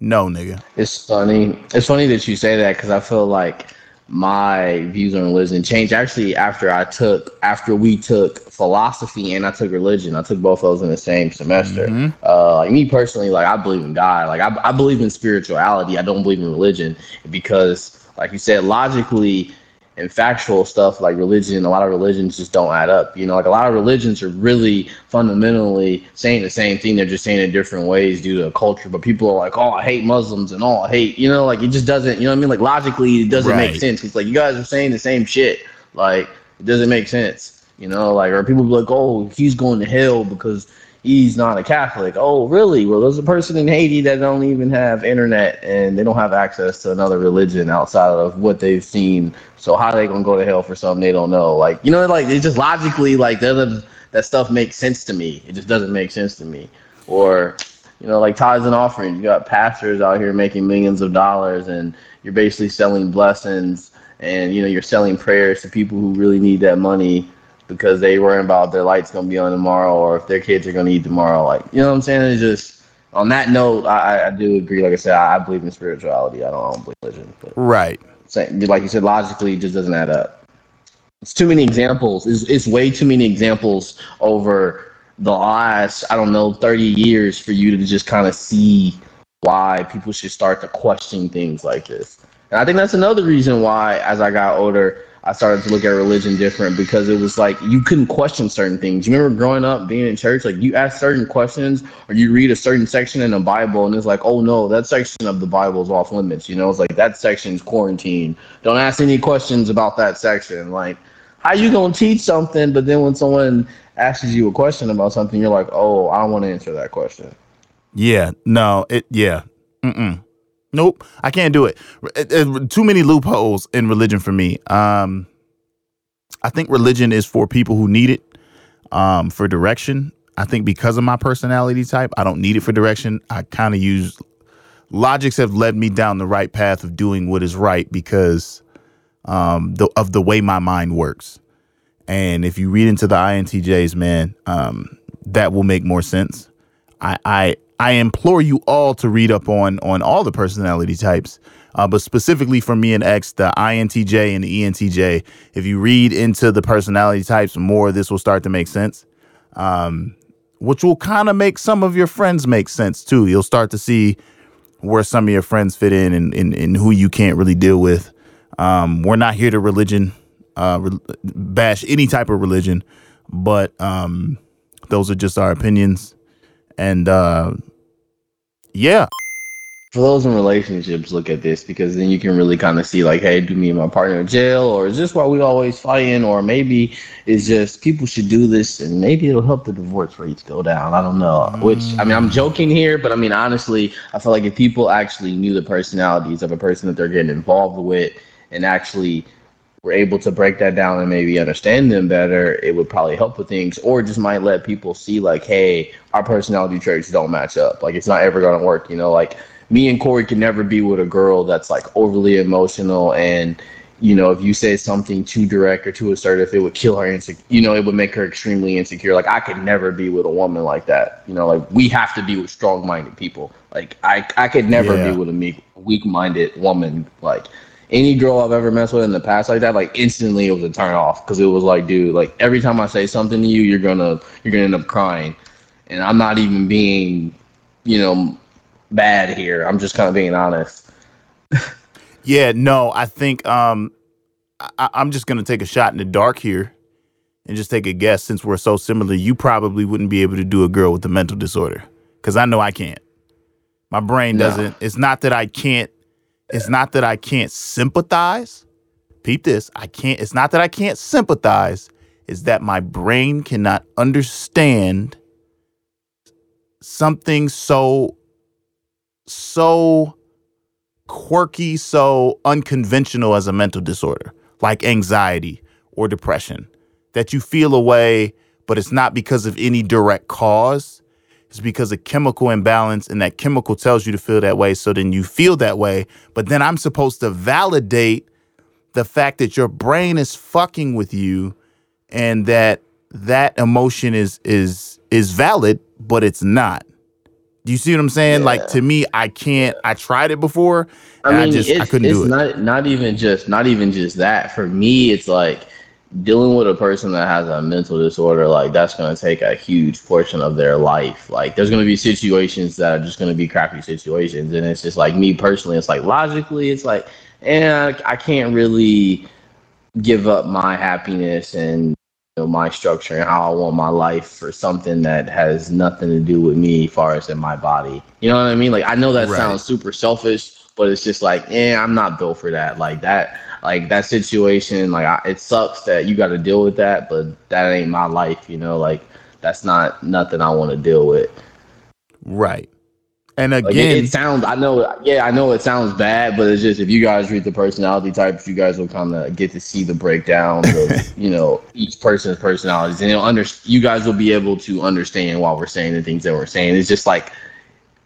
no nigga It's funny. It's funny that you say that because I feel like my views on religion changed actually after I took after we took philosophy and I took religion. I took both of those in the same semester. Mhm. Uh, like me personally, like I believe in God. Like I, I believe in spirituality. I don't believe in religion because, like you said, logically and factual stuff like religion, a lot of religions just don't add up. You know, like a lot of religions are really fundamentally saying the same thing. They're just saying it different ways due to culture. But people are like, oh, I hate Muslims and oh, I hate, you know, like it just doesn't, you know what I mean? Like logically, it doesn't Right. make sense. It's like you guys are saying the same shit. Like it doesn't make sense. You know, like, or people be like, oh, he's going to hell because he's not a Catholic. Oh, really? Well, there's a person in Haiti that don't even have internet and they don't have access to another religion outside of what they've seen. So how they gonna go to hell for something they don't know? Like, you know, like it's just logically like that that stuff makes sense to me. It just doesn't make sense to me. Or, you know, like tithes and offerings. You got pastors out here making millions of dollars and you're basically selling blessings and you know you're selling prayers to people who really need that money because they worry about their lights gonna be on tomorrow or if their kids are gonna eat tomorrow. Like you know what I'm saying? It's just on that note, I, I- do agree. Like I said, I, believe in spirituality. I don't, I don't believe in religion. But right like you said, logically, it just doesn't add up. It's too many examples. It's, it's way too many examples over the last, I don't know, 30 years for you to just kind of see why people should start to question things like this. And I think that's another reason why, as I got older, I started to look at religion different because it was like you couldn't question certain things. You remember growing up, being in church, like you ask certain questions or you read a certain section in the Bible and it's like, oh no, that section of the Bible is off limits. You know, it's like that section's quarantine. Don't ask any questions about that section. Like, how you gonna teach something, but then when someone asks you a question about something, you're like, oh, I want to answer that question. Yeah, no, it yeah. Mm-mm. Nope, I can't do it. Too many loopholes in religion for me. Um I think religion is for people who need it um for direction. I think because of my personality type, I don't need it for direction. I kind of use logics have led me down the right path of doing what is right because um the, of the way my mind works. And if you read into the INTJs, man, um that will make more sense. I, I I implore you all to read up on on all the personality types, uh, but specifically for me and X, the INTJ and the ENTJ. If you read into the personality types more, this will start to make sense, um, which will kind of make some of your friends make sense too. You'll start to see where some of your friends fit in and, and, and who you can't really deal with. Um, we're not here to religion uh, re- bash any type of religion, but um, those are just our opinions. And uh, yeah, For those in relationships, look at this because then you can really kind of see, like, hey, do me and my partner in jail, or is this why we always fighting, or maybe it's just people should do this, and maybe it'll help the divorce rates go down. I don't know. Which I mean, I'm mm. joking here, but I mean, honestly, I feel like if people actually knew the personalities of a person that they're getting involved with, and actually were able to break that down and maybe understand them better, it would probably help with things, or just might let people see like, hey, our personality traits don't match up. Like it's not ever gonna work. You know, like me and Corey can never be with a girl that's like overly emotional and. You know, if you say something too direct or too assertive, it would kill her. Insec- you know, it would make her extremely insecure. Like I could never be with a woman like that. You know, like we have to be with strong-minded people. Like I, I could never Yeah. be with a meek, weak-minded woman. Like any girl I've ever messed with in the past like that, like instantly it was a turn off because it was like, dude, like every time I say something to you, you're gonna you're gonna end up crying, and I'm not even being, you know, bad here. I'm just kind of being honest. Yeah, no, I think um, I, I'm just gonna take a shot in the dark here, and just take a guess. Since we're so similar, you probably wouldn't be able to do a girl with a mental disorder, because I know I can't. My brain doesn't. It's not that I can't. It's not that I can't sympathize. Peep this. I can't. It's not that I can't sympathize. It's that my brain cannot understand something so so quirky, so unconventional as a mental disorder, like anxiety or depression, that you feel a way, but it's not because of any direct cause. It's because of chemical imbalance, and that chemical tells you to feel that way. So then you feel that way. But then I'm supposed to validate the fact that your brain is fucking with you and that that emotion is is is valid, but it's not. Do you see what I'm saying? Like to me, I can't. I tried it before. And I, I mean, just it's, I couldn't do it. not not even just not even just that. For me, it's like dealing with a person that has a mental disorder. Like that's going to take a huge portion of their life. Like there's going to be situations that are just going to be crappy situations, and it's just like me personally. It's like logically, it's like, and I, I can't really give up my happiness and you know, my structure and how I want my life for something that has nothing to do with me, as far as in my body. You know what I mean? Like I know that Right. sounds super selfish, but it's just like, eh, I'm not built for that. Like that, like that situation. Like I, it sucks that you got to deal with that, but that ain't my life. You know, like that's not nothing I want to deal with. right. And Like again, it, it sounds, I know, yeah, I know it sounds bad, but it's just if you guys read the personality types, you guys will kind of get to see the breakdown of you know each person's personalities, and you'll under, you guys will be able to understand why we're saying the things that we're saying. It's just like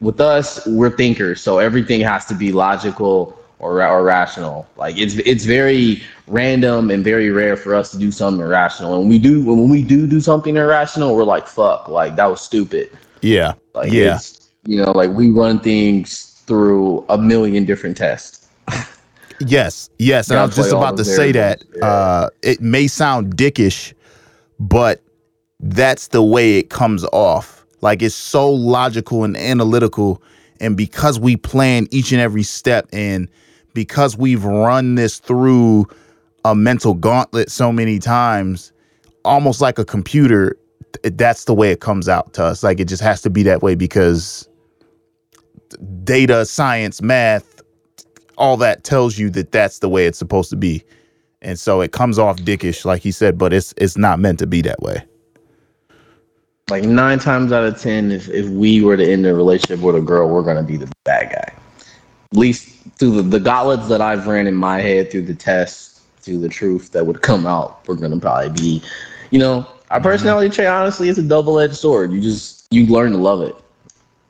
with us, we're thinkers, so everything has to be logical or or rational. Like it's it's very random and very rare for us to do something irrational. And when we do when we do do something irrational, we're like, fuck, like that was stupid. yeah, Like yeah, you know, like we run things through a million different tests. yes, yes. And I was just about to say that. yeah. Uh, it may sound dickish, but that's the way it comes off. Like it's so logical and analytical, and because we plan each and every step, and because we've run this through a mental gauntlet so many times, almost like a computer, that's the way it comes out to us. Like it just has to be that way because data, science, math, all that tells you that that's the way it's supposed to be. And so it comes off dickish, like he said, but it's it's not meant to be that way. Like nine times out of ten, if, if we were to end a relationship with a girl, we're gonna be the bad guy. At least through the, the gauntlets that I've ran in my head, through the tests, through the truth that would come out, we're gonna probably be, you know, our mm-hmm. personality trait. Honestly, it's a double-edged sword. You just you learn to love it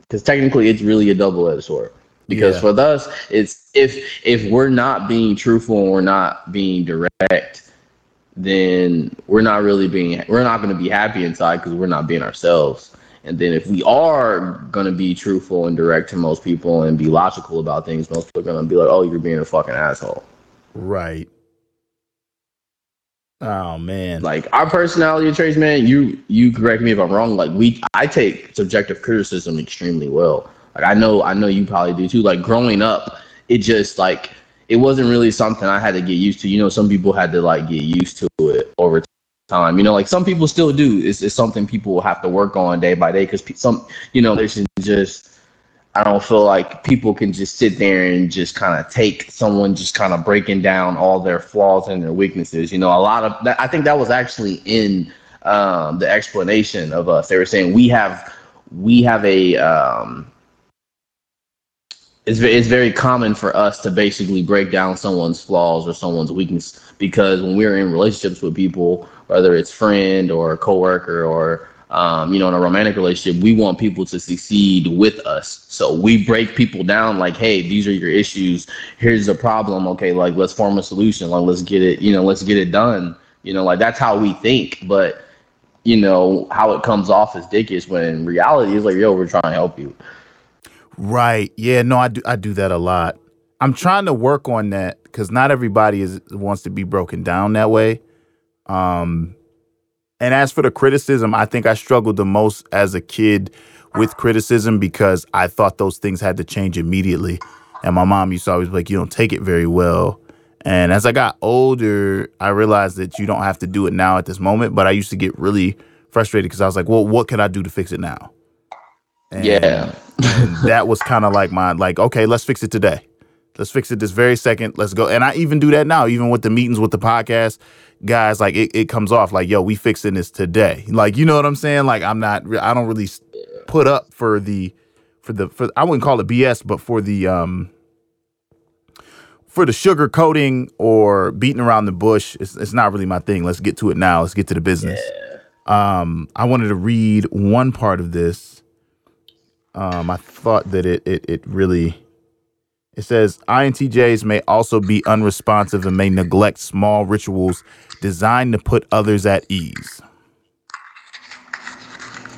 because technically, it's really a double-edged sword. Because Yeah. for us, it's if if we're not being truthful and we're not being direct, then we're not really being we're not going to be happy inside because we're not being ourselves and then if we are going to be truthful and direct to most people and be logical about things most people are going to be like oh you're being a fucking asshole. Right. Oh man. like our personality traits man you you correct me if i'm wrong. Like we i take subjective criticism extremely well. Like i know i know you probably do too. Like growing up it just like it wasn't really something i had to get used to. You know some people had to like get used to it over time you know like some people still do it's, it's something people will have to work on day by day because some you know there's just I don't feel like people can just sit there and just kind of take someone just kind of breaking down all their flaws and their weaknesses. You know, a lot of that. I think that was actually in um, the explanation of us. They were saying we have we have a um, it's, it's very common for us to basically break down someone's flaws or someone's weakness because when we're in relationships with people, whether it's friend or coworker or um, you know, in a romantic relationship, we want people to succeed with us. So we break people down like, hey, these are your issues. Here's the problem. Okay, like let's form a solution. Like let's get it, you know, let's get it done. You know, like that's how we think. But you know, how it comes off as dickish when reality is like, yo, we're trying to help you. Right. Yeah, no, I do I do that a lot. I'm trying to work on that because not everybody is wants to be broken down that way. Um, and as for the criticism, I think I struggled the most as a kid with criticism because I thought those things had to change immediately. And my mom used to always be like, you don't take it very well. And as I got older, I realized that you don't have to do it now at this moment. But I used to get really frustrated because I was like, well, what can I do to fix it now? And, Yeah. and that was kind of like my like, okay, let's fix it today. Let's fix it this very second. Let's go. And I even do that now, even with the meetings with the podcast guys. Like it, it comes off like, yo, we fixing this today. Like, you know what I'm saying? Like, I'm not. I don't really put up for the for the for. I wouldn't call it BS, but for the um for the sugar coating or beating around the bush, it's, it's not really my thing. Let's get to it now. Let's get to the business. Um, I wanted to read one part of this. Um, I thought that it it it really it says INTJs may also be unresponsive and may neglect small rituals designed to put others at ease.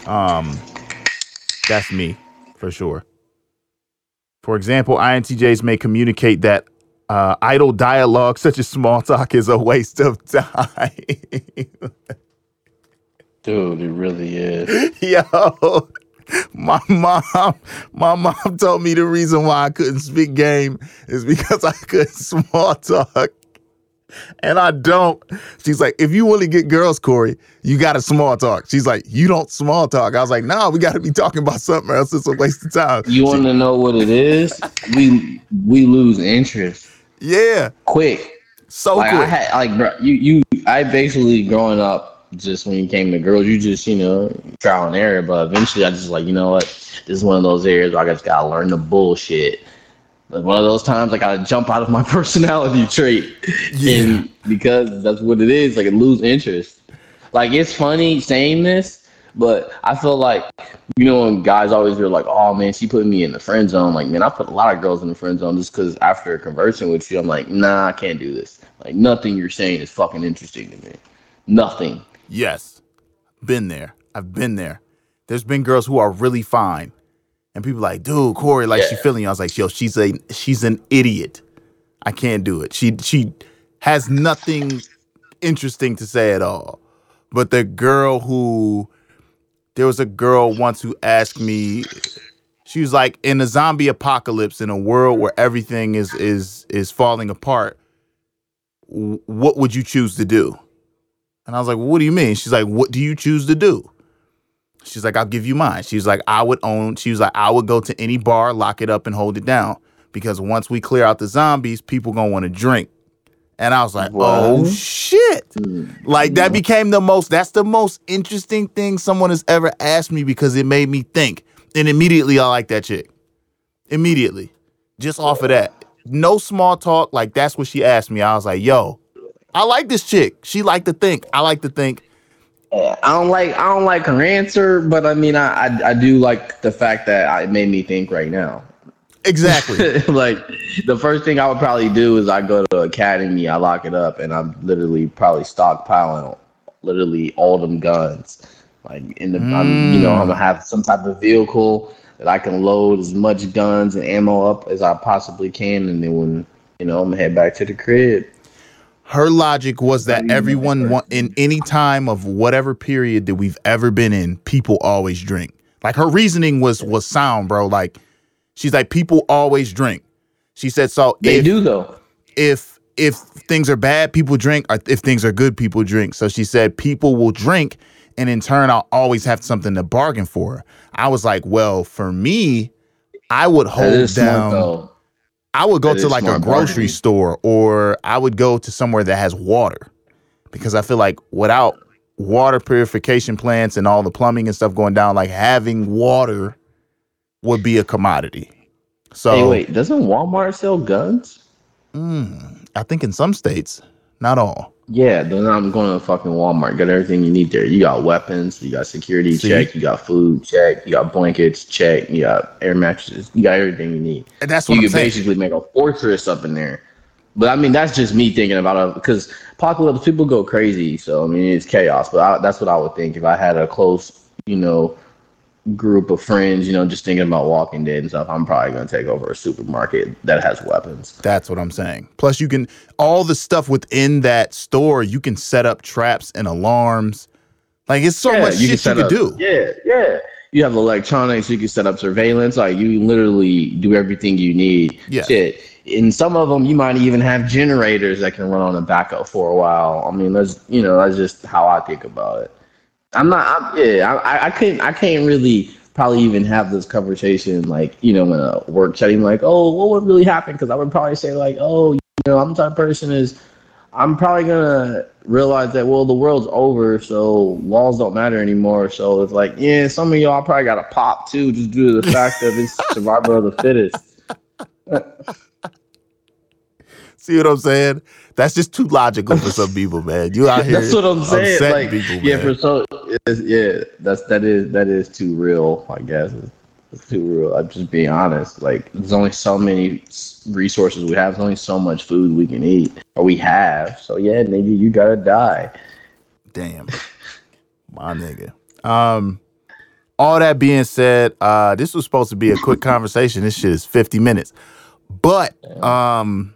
Um, that's me for sure. For example, INTJs may communicate that uh, idle dialogue, such as small talk, is a waste of time. Dude, it really is. Yo, my mom, my mom told me the reason why I couldn't speak game is because I couldn't small talk. And I don't. She's like, if you want to get girls, Corey, you got to small talk. She's like, you don't small talk. I was like, nah, we got to be talking about something else. It's a waste of time. You want to know what it is? We we lose interest Yeah, quick. so like I quick. had like bro, you you I basically growing up just when you came to girls, you just you know trial and error. But eventually, I just like you know what, this is one of those areas where I just gotta learn the bullshit. Like one of those times, I gotta jump out of my personality trait, Yeah. and because that's what it is. Like I lose interest. Like it's funny saying this, but I feel like you know when guys always are like, "Oh man, she put me in the friend zone." Like man, I put a lot of girls in the friend zone just because after conversing with you, I'm like, "Nah, I can't do this." Like nothing you're saying is fucking interesting to me. Nothing. Yes. Been there. I've been there. There's been girls who are really fine. And people like, dude, Corey, like she Yeah. feeling you. I was like, yo, she's a she's an idiot. I can't do it. She she has nothing interesting to say at all. But the girl who there was a girl once who asked me, she was like, in a zombie apocalypse, in a world where everything is is is falling apart, what would you choose to do? And I was like, well, what do you mean? She's like, what do you choose to do? She's like, I'll give you mine. She's like, I would own, she was like, I would go to any bar, lock it up, and hold it down. Because once we clear out the zombies, people gonna want to drink. And I was like, oh What? shit. Mm-hmm. Like that became the most, that's the most interesting thing someone has ever asked me because it made me think. And immediately I like that chick. Immediately. Just off of that. No small talk. Like that's what she asked me. I was like, yo, I like this chick. She like to think. I like to think. I don't like I don't like her answer, but I mean I I, I do like the fact that it made me think right now. Exactly. like the first thing I would probably do is I go to academy, I lock it up, and I'm literally probably stockpiling literally all them guns. Like in the, I'm, you know, I'm gonna mm. have some type of vehicle that I can load as much guns and ammo up as I possibly can, and then when you know I'm gonna head back to the crib. Her logic was that everyone want in any time of whatever period that we've ever been in, people always drink. Like her reasoning was was sound, bro. Like she's like, people always drink. She said, so They if, do though. if if things are bad, people drink, or if things are good, people drink. So she said people will drink, and in turn, I'll always have something to bargain for. I was like, well, for me, I would hold down. smart. I would go That to like a grocery store or I would go to somewhere that has water because I feel like without water purification plants and all the plumbing and stuff going down, like having water would be a commodity. So Hey, wait, doesn't Walmart sell guns? mm, I think in some states, not all. Yeah, then I'm going to fucking Walmart. Got everything you need there. You got weapons, you got security See? check, you got food check, you got blankets check, you got air mattresses, you got everything you need. And that's You what I'm can saying. basically make a fortress up in there. But I mean, that's just me thinking about it because apocalypse people go crazy. So I mean, it's chaos. But I, that's what I would think if I had a close, you know, group of friends, you know, just thinking about Walking Dead and stuff, I'm probably gonna take over a supermarket that has weapons. That's what I'm saying. Plus, you can all the stuff within that store. You can set up traps and alarms. Like it's so Yeah, much shit you could up- do. Yeah, yeah. You have electronics. You can set up surveillance. Like you literally do everything you need. Yeah. Shit. In some of them, you might even have generators that can run on a backup for a while. I mean, that's you know, that's just how I think about it. I'm not. I'm, yeah, I, I- couldn't. I can't really probably even have this conversation like you know in a work setting. Like, oh, what would really happen? Because I would probably say like, oh, you know, I'm the type of person is. I'm probably gonna realize that well, the world's over, so laws don't matter anymore. So it's like, yeah, some of y'all probably got to pop too, just due to the fact of it's survival of the fittest. See what I'm saying? That's just too logical for some people, man. You out here. That's what I'm saying. Like, people, yeah, man. for so, yeah, that's that is that is too real. I guess it's, it's too real. I'm just being honest. Like, there's only so many resources we have. There's only so much food we can eat, or we have. So yeah, nigga, you gotta die. Damn. My nigga. Um all that being said, uh this was supposed to be a quick conversation. This shit is 50 minutes. But um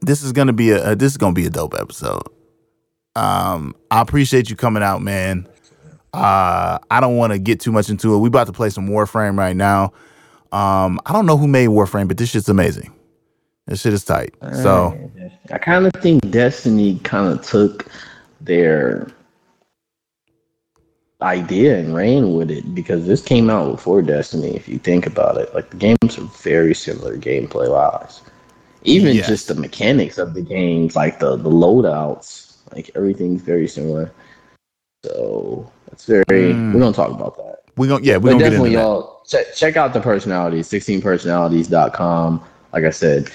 this is gonna be a, this is gonna be a dope episode. Um I appreciate you coming out, man. Uh I don't want to get too much into it. We about to play some Warframe right now. Um I don't know who made Warframe, but this shit's amazing. This shit is tight. So I kind of think Destiny kind of took their idea and ran with it because this came out before Destiny. If you think about it, like the games are very similar gameplay wise. Even Yes. just the mechanics of the games, like the the loadouts, like everything's very similar. So it's very. Mm. We're gonna talk about that. we gonna yeah, we're But gonna get definitely, into y'all check check out the personalities, 16personalities.com. Like I said,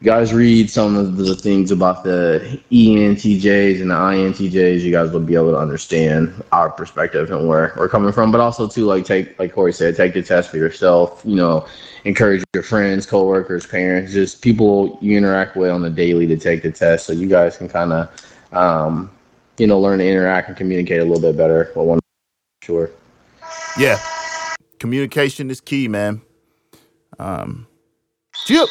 you guys read some of the things about the ENTJs and the INTJs. You guys will be able to understand our perspective and where we're coming from. But also, too, like take like Corey said, take the test for yourself. You know, encourage your friends, coworkers, parents, just people you interact with on the daily to take the test, so you guys can kind of, um, you know, learn to interact and communicate a little bit better. Well, one sure. Yeah. Communication is key, man. Um Chip.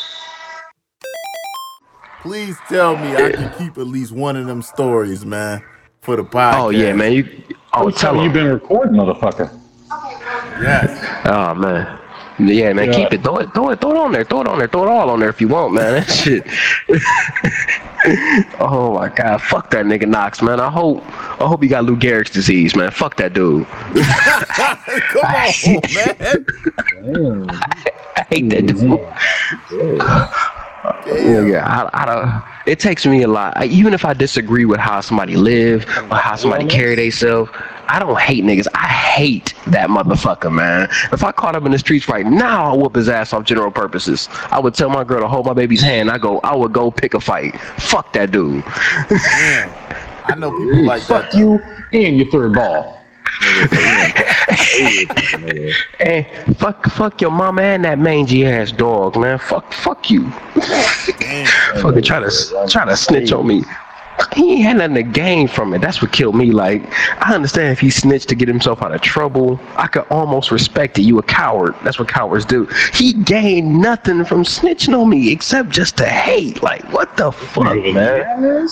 Please tell me I can keep at least one of them stories, man, for the podcast. Oh yeah, man. You. Oh, What tell time you him. been recording, motherfucker? Yes. Oh man. Yeah, man. Yeah. Keep it. Throw it. Throw it. Throw it on there. Throw it on there. Throw it all on there if you want, man. That shit. oh my god. Fuck that nigga Knox, man. I hope. I hope he got Lou Gehrig's disease, man. Fuck that dude. Come on, man. I hate that dude. Yeah, yeah. I, I don't, it takes me a lot. I, even if I disagree with how somebody live or how somebody carry themselves, I don't hate niggas. I hate that motherfucker, man. If I caught him in the streets right now, I'll whoop his ass off general purposes. I would tell my girl to hold my baby's hand. I go, I would go pick a fight. Fuck that dude. I know people like that. Fuck you and your third ball. Hey, fuck, fuck your mama and that mangy ass dog, man. Fuck, fuck you. Fucking try to try to snitch on me. He ain't had nothing to gain from it. That's what killed me. Like, I understand if he snitched to get himself out of trouble. I could almost respect it. You a coward. That's what cowards do. He gained nothing from snitching on me except just to hate. Like, what the fuck, man?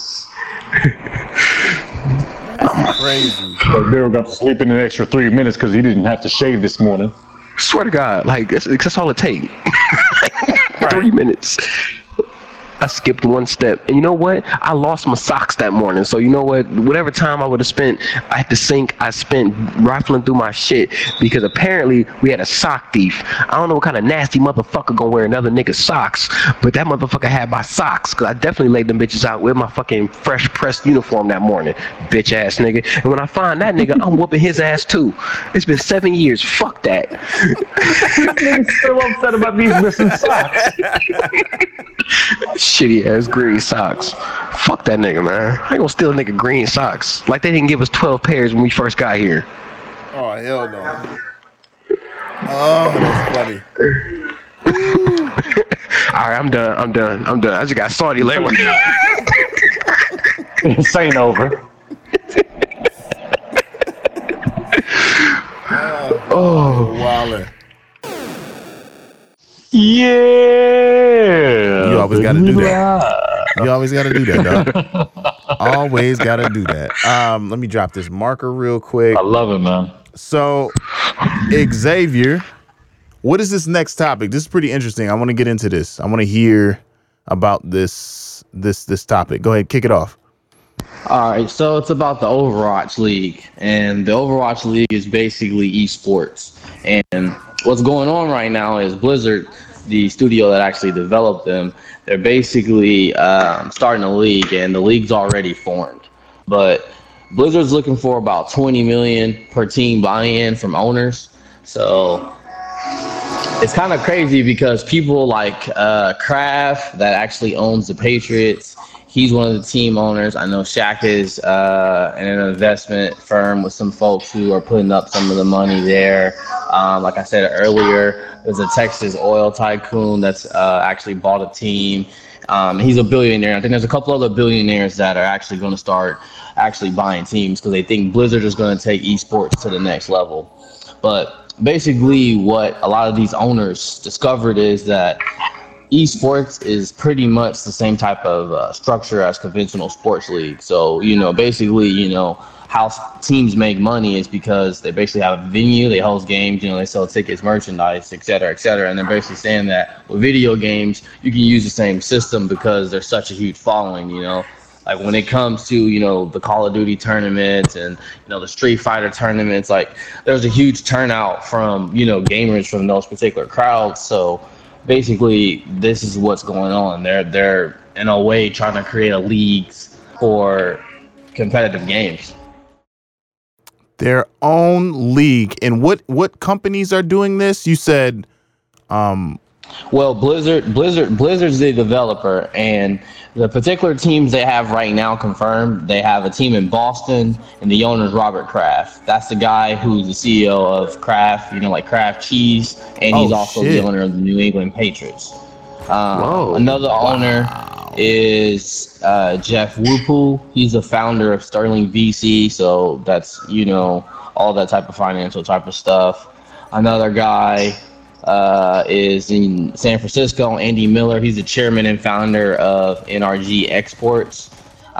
Crazy. But Bill got to sleep in an extra three minutes because he didn't have to shave this morning. Swear to God, like that's, that's all it takes. Three minutes. I skipped one step, and you know what? I lost my socks that morning. So you know what? Whatever time I would have spent at the sink, I spent rifling through my shit because apparently we had a sock thief. I don't know what kind of nasty motherfucker gonna wear another nigga's socks, but that motherfucker had my socks because I definitely laid them bitches out with my fucking fresh pressed uniform that morning, bitch ass nigga. And when I find that nigga, I'm whooping his ass too. It's been seven years. Fuck that. Niggas still upset about these missing socks. Shitty ass green socks. Fuck that nigga, man. I ain't gonna steal a nigga green socks. Like they didn't give us 12 pairs when we first got here. Oh hell no. Oh, that's funny. Alright, I'm done. I'm done. I'm done. I just got salty leg. This ain't over. Oh Oh, Waller. Yeah. You always gotta do that. You always got to do that, dog. always got to do that. Um, let me drop this marker real quick. I love it, man. So, Xavier, what is this next topic? This is pretty interesting. I want to get into this. I want to hear about this this this topic. Go ahead, kick it off. All right, so it's about the Overwatch League, and the Overwatch League is basically esports. And what's going on right now is Blizzard, the studio that actually developed them, they're basically um, starting a league, and the league's already formed. But Blizzard's looking for about 20 million per team buy-in from owners. So it's kind of crazy because people like uh, Kraft, that actually owns the Patriots, he's one of the team owners. I know Shaq is uh, in an investment firm with some folks who are putting up some of the money there. Um, like I said earlier, there's a Texas oil tycoon that's uh, actually bought a team. Um, he's a billionaire. I think there's a couple other billionaires that are actually going to start actually buying teams because they think Blizzard is going to take esports to the next level. But basically, what a lot of these owners discovered is that esports is pretty much the same type of uh, structure as conventional sports league. So, you know, basically, you know, how teams make money is because they basically have a venue, they host games, you know, they sell tickets, merchandise, et cetera, et cetera. And they're basically saying that with video games, you can use the same system because there's such a huge following, you know. Like when it comes to, you know, the Call of Duty tournaments and, you know, the Street Fighter tournaments, like there's a huge turnout from, you know, gamers from those particular crowds. So, basically this is what's going on. They're they're in a way trying to create a leagues for competitive games. Their own league. And what what companies are doing this? You said um Well, Blizzard Blizzard Blizzard's the developer and the particular teams they have right now confirmed, they have a team in Boston and the owner is Robert Kraft. That's the guy who's the CEO of Kraft, you know, like Kraft Cheese, and he's Oh, also shit. the owner of the New England Patriots. Um. Another owner is uh, Jeff Wilpon. He's the founder of Sterling VC, so that's you know all that type of financial type of stuff. Another guy uh, is in San Francisco, Andy Miller. He's the chairman and founder of NRG Esports.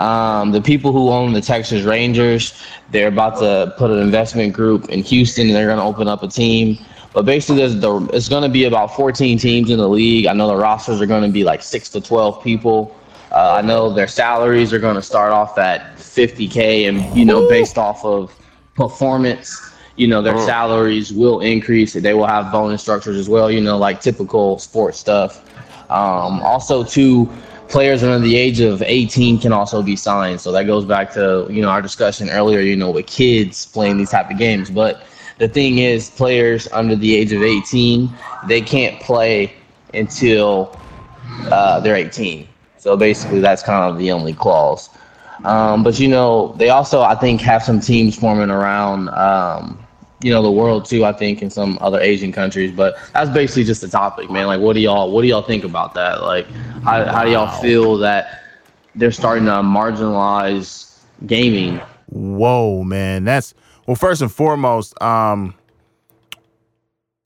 Um, the people who own the Texas Rangers, they're about to put an investment group in Houston, and they're going to open up a team. But basically, there's the it's going to be about 14 teams in the league. I know the rosters are going to be like six to 12 people. Uh, I know their salaries are going to start off at 50k, and you know, based off of performance, you know, their salaries will increase. They will have bonus structures as well. You know, like typical sports stuff. Um, also, too, players under the age of 18 can also be signed. So that goes back to you know our discussion earlier. You know, with kids playing these type of games, but the thing is, players under the age of 18 they can't play until uh, they're 18. So basically, that's kind of the only clause. Um, but you know, they also I think have some teams forming around um, you know the world too. I think in some other Asian countries. But that's basically just the topic, man. Like, what do y'all what do y'all think about that? Like, how how do y'all feel that they're starting to marginalize gaming? Whoa, man. That's well, first and foremost, um,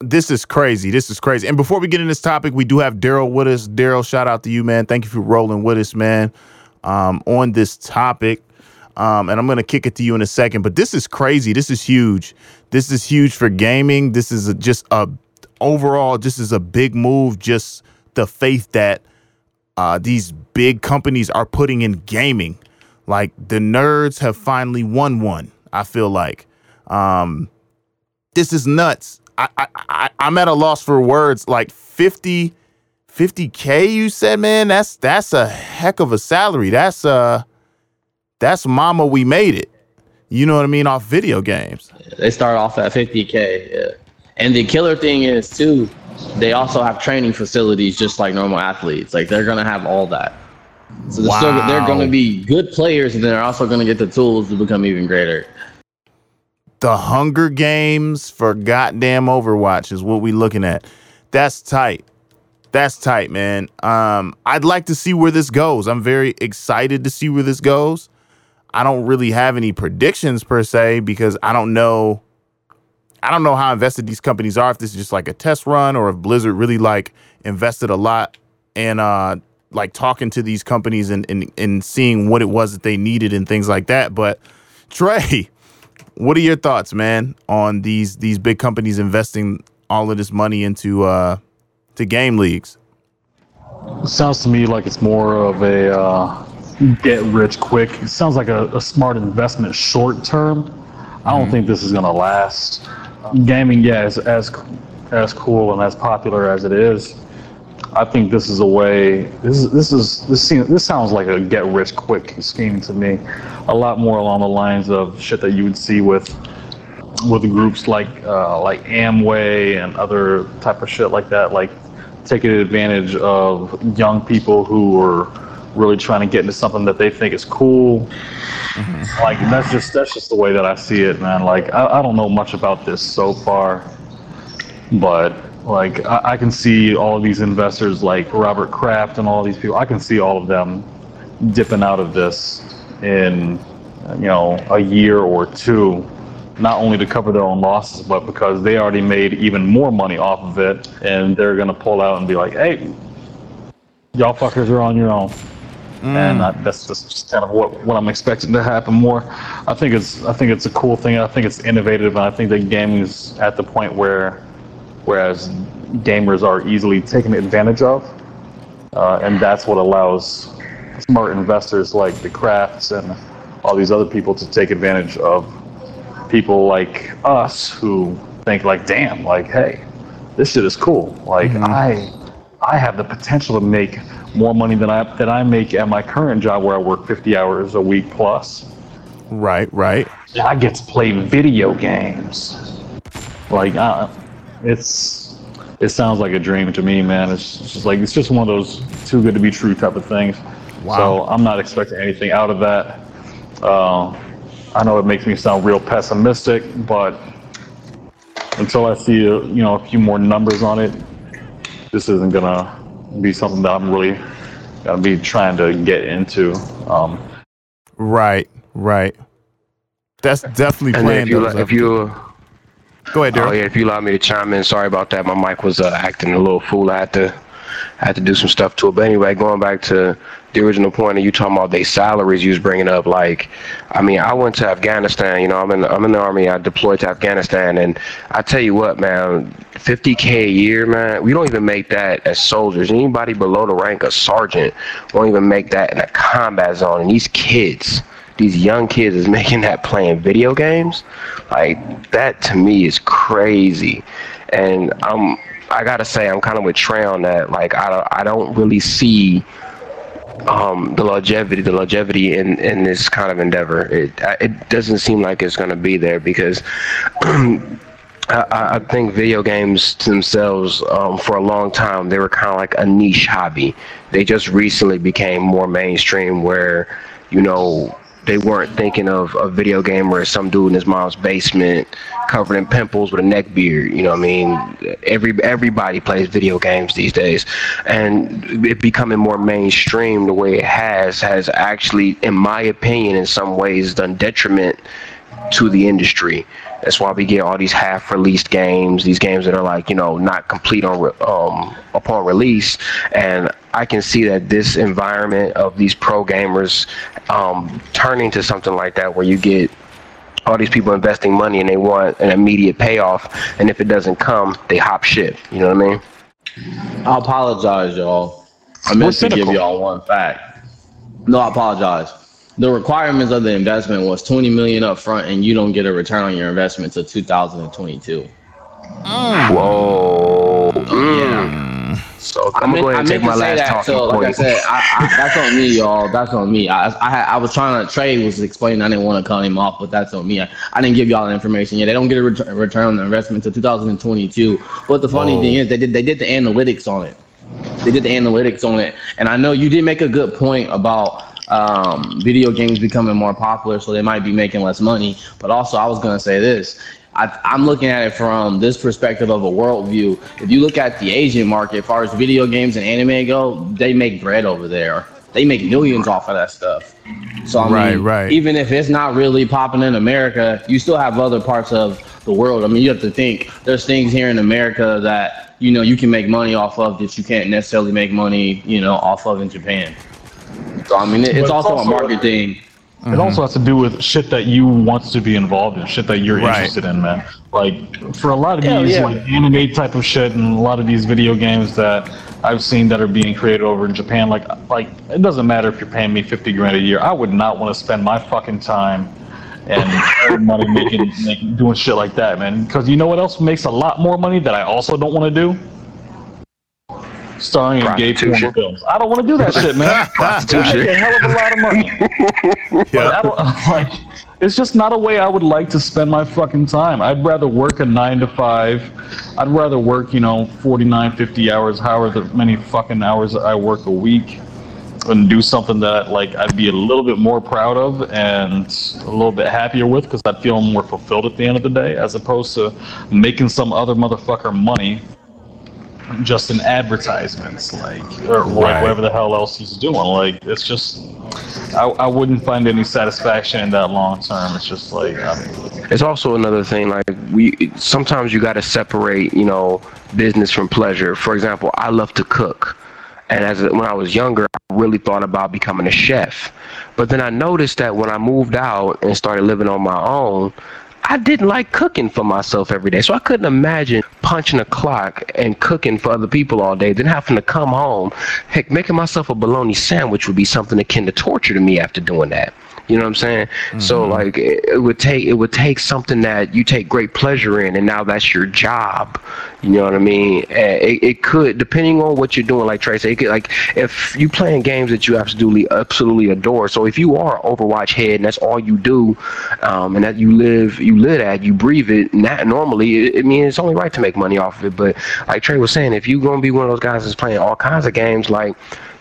this is crazy. This is crazy. And before we get in this topic, we do have Daryl with us. Daryl, shout out to you, man. Thank you for rolling with us, man. Um, on this topic. Um, and I'm gonna kick it to you in a second, but this is crazy. This is huge. This is huge for gaming. This is a, just a overall. This is a big move. Just the faith that uh, these big companies are putting in gaming. Like the nerds have finally won one. I feel like um, this is nuts. I, I, I I'm at a loss for words. Like 50 50k. You said, man, that's that's a heck of a salary. That's uh that's mama. We made it. You know what I mean? Off video games. They start off at 50k. Yeah. And the killer thing is too, they also have training facilities just like normal athletes. Like they're gonna have all that. So they're, still, they're gonna be good players, and they're also gonna get the tools to become even greater. the Hunger Games for goddamn Overwatch is what we looking at. That's tight. That's tight, man. Um, I'd like to see where this goes. I'm very excited to see where this goes. I don't really have any predictions per se because I don't know I don't know how invested these companies are. If this is just like a test run, or if Blizzard really like invested a lot and uh like talking to these companies and and, and seeing what it was that they needed and things like that. But Trey, what are your thoughts, man, on these these big companies investing all of this money into uh to game leagues? It sounds to me like it's more of a uh, get rich quick. It sounds like a, a smart investment short term. I don't think this is gonna last. Gaming, yeah, is as as cool and as popular as it is. I think this is a way. This is this is this seems this sounds like a get rich quick scheme to me. A lot more along the lines of shit that you would see with with groups like uh, like Amway and other type of shit like that. Like taking advantage of young people who are really trying to get into something that they think is cool. Mm-hmm. Like that's just that's just the way that I see it, man. Like I, I don't know much about this so far, but like I, I can see all of these investors like Robert Kraft and all these people. I can see all of them dipping out of this in you know a year or two not only to cover their own losses, but because they already made even more money off of it, and they're gonna pull out and be like, "Hey, y'all fuckers are on your own." And I, that's just, kind of what, what I'm expecting to happen more. I think it's I think it's a cool thing. I think it's innovative, and I think that gaming is at the point where, whereas gamers are easily taken advantage of, uh, and that's what allows smart investors like the Krafts and all these other people to take advantage of people like us who think like, damn, like, hey, this shit is cool. Like I I have the potential to make more money than I than I make at my current job where I work 50 hours a week plus. Right, right. I get to play video games. Like uh, it's it sounds like a dream to me, man. It's just like it's just one of those too good to be true type of things. Wow. So I'm not expecting anything out of that. Uh, I know it makes me sound real pessimistic, but until I see a, you know a few more numbers on it, this isn't gonna be something that I'm really gonna be trying to get into. Um, Right, right. That's definitely And then playing if you those if you Go ahead, oh yeah, if you allow me to chime in, sorry about that. My mic was uh, acting a little fool. I had to I had to do some stuff to it. But anyway, going back to the original point of you talking about their salaries you was bringing up, like, I mean, I went to Afghanistan. You know, I'm in I'm in the army. I deployed to Afghanistan, and I tell you what, man, 50k a year, man. We don't even make that as soldiers. Anybody below the rank of sergeant won't even make that in a combat zone. And these kids, these young kids, is making that playing video games. Like that to me is crazy, and I'm. I gotta say, I'm kind of with Trey on that. Like, I don't, I don't really see um, the longevity, the longevity in, in this kind of endeavor. It it doesn't seem like it's going to be there because I, I think video games themselves, um, for a long time, they were kind of like a niche hobby. They just recently became more mainstream, where you know they weren't thinking of a video gamer as some dude in his mom's basement covered in pimples with a neck beard. You know what I mean? Every everybody plays video games these days, and it becoming more mainstream the way it has has actually, in my opinion, in some ways done detriment to the industry. That's why we get all these half-released games, these games that are like you know not complete on re- um, upon release. And I can see that this environment of these pro gamers um, turning to something like that, where you get all these people investing money and they want an immediate payoff, and if it doesn't come, they hop ship. You know what I mean? I apologize, y'all. I meant to give y'all one fact. No, I apologize. The requirements of the investment was 20 million up front, and you don't get a return on your investment till 2022. Whoa. Yeah. Mm. So I I'm meant, gonna go ahead I and take my last that. talking So, like I said, I, I, that's on me, y'all. That's on me. I, I, I was trying to. Trey was explaining. I didn't want to cut him off, but that's on me. I, I didn't give y'all the information. Yeah, they don't get a ret- return on the investment until 2022. But the funny Whoa. thing is, they did they did the analytics on it. They did the analytics on it, and I know you did make a good point about um, video games becoming more popular, so they might be making less money. But also, I was gonna say this. I, I'm looking at it from this perspective of a worldview. If you look at the Asian market, as far as video games and anime go, they make bread over there. They make millions off of that stuff. So I Right, mean, right. even if it's not really popping in America, you still have other parts of the world. I mean, you have to think there's things here in America that you know you can make money off of that you can't necessarily make money, you know, off of in Japan. So I mean, it, it's it's also, also- a market thing. It also has to do with shit that you want to be involved in, shit that you're Right. interested in, man. Like for a lot of Yeah, these yeah. like anime type of shit and a lot of these video games that I've seen that are being created over in Japan, like like it doesn't matter if you're paying me fifty grand a year. I would not want to spend my fucking time and money making, making doing shit like that, man. Because you know what else makes a lot more money that I also don't want to do? Starring in gay porn films. I don't want to do that shit, man. I Prostitution. make a hell of a lot of money. I don't, like, it's just not a way I would like to spend my fucking time. I'd rather work a nine to five. I'd rather work, you know, 49, 50 hours, however many fucking hours I work a week, and do something that like I'd be a little bit more proud of and a little bit happier with because I'd feel more fulfilled at the end of the day, as opposed to making some other motherfucker money just in advertisements, like or Right. like whatever the hell else he's doing. Like it's just, I, I wouldn't find any satisfaction in that long term. It's just like, I mean, It's also another thing like we sometimes you got to separate, you know, business from pleasure. For example, I love to cook. And as when I was younger, I really thought about becoming a chef. But then I noticed that when I moved out and started living on my own, I didn't like cooking for myself every day. So I couldn't imagine punching a clock and cooking for other people all day, then having to come home. Heck, making myself a bologna sandwich would be something akin to torture to me after doing that. You know what I'm saying? So like it, it would take it would take something that you take great pleasure in, and now that's your job. You know what I mean? It, it could, depending on what you're doing, like Trey said, it could, like if you playing games that you absolutely absolutely adore. So if you are an Overwatch head and that's all you do, um, and that you live you live at, you breathe it. Not normally, it, I mean, it's only right to make money off of it. But like Trey was saying, if you're gonna be one of those guys that's playing all kinds of games, like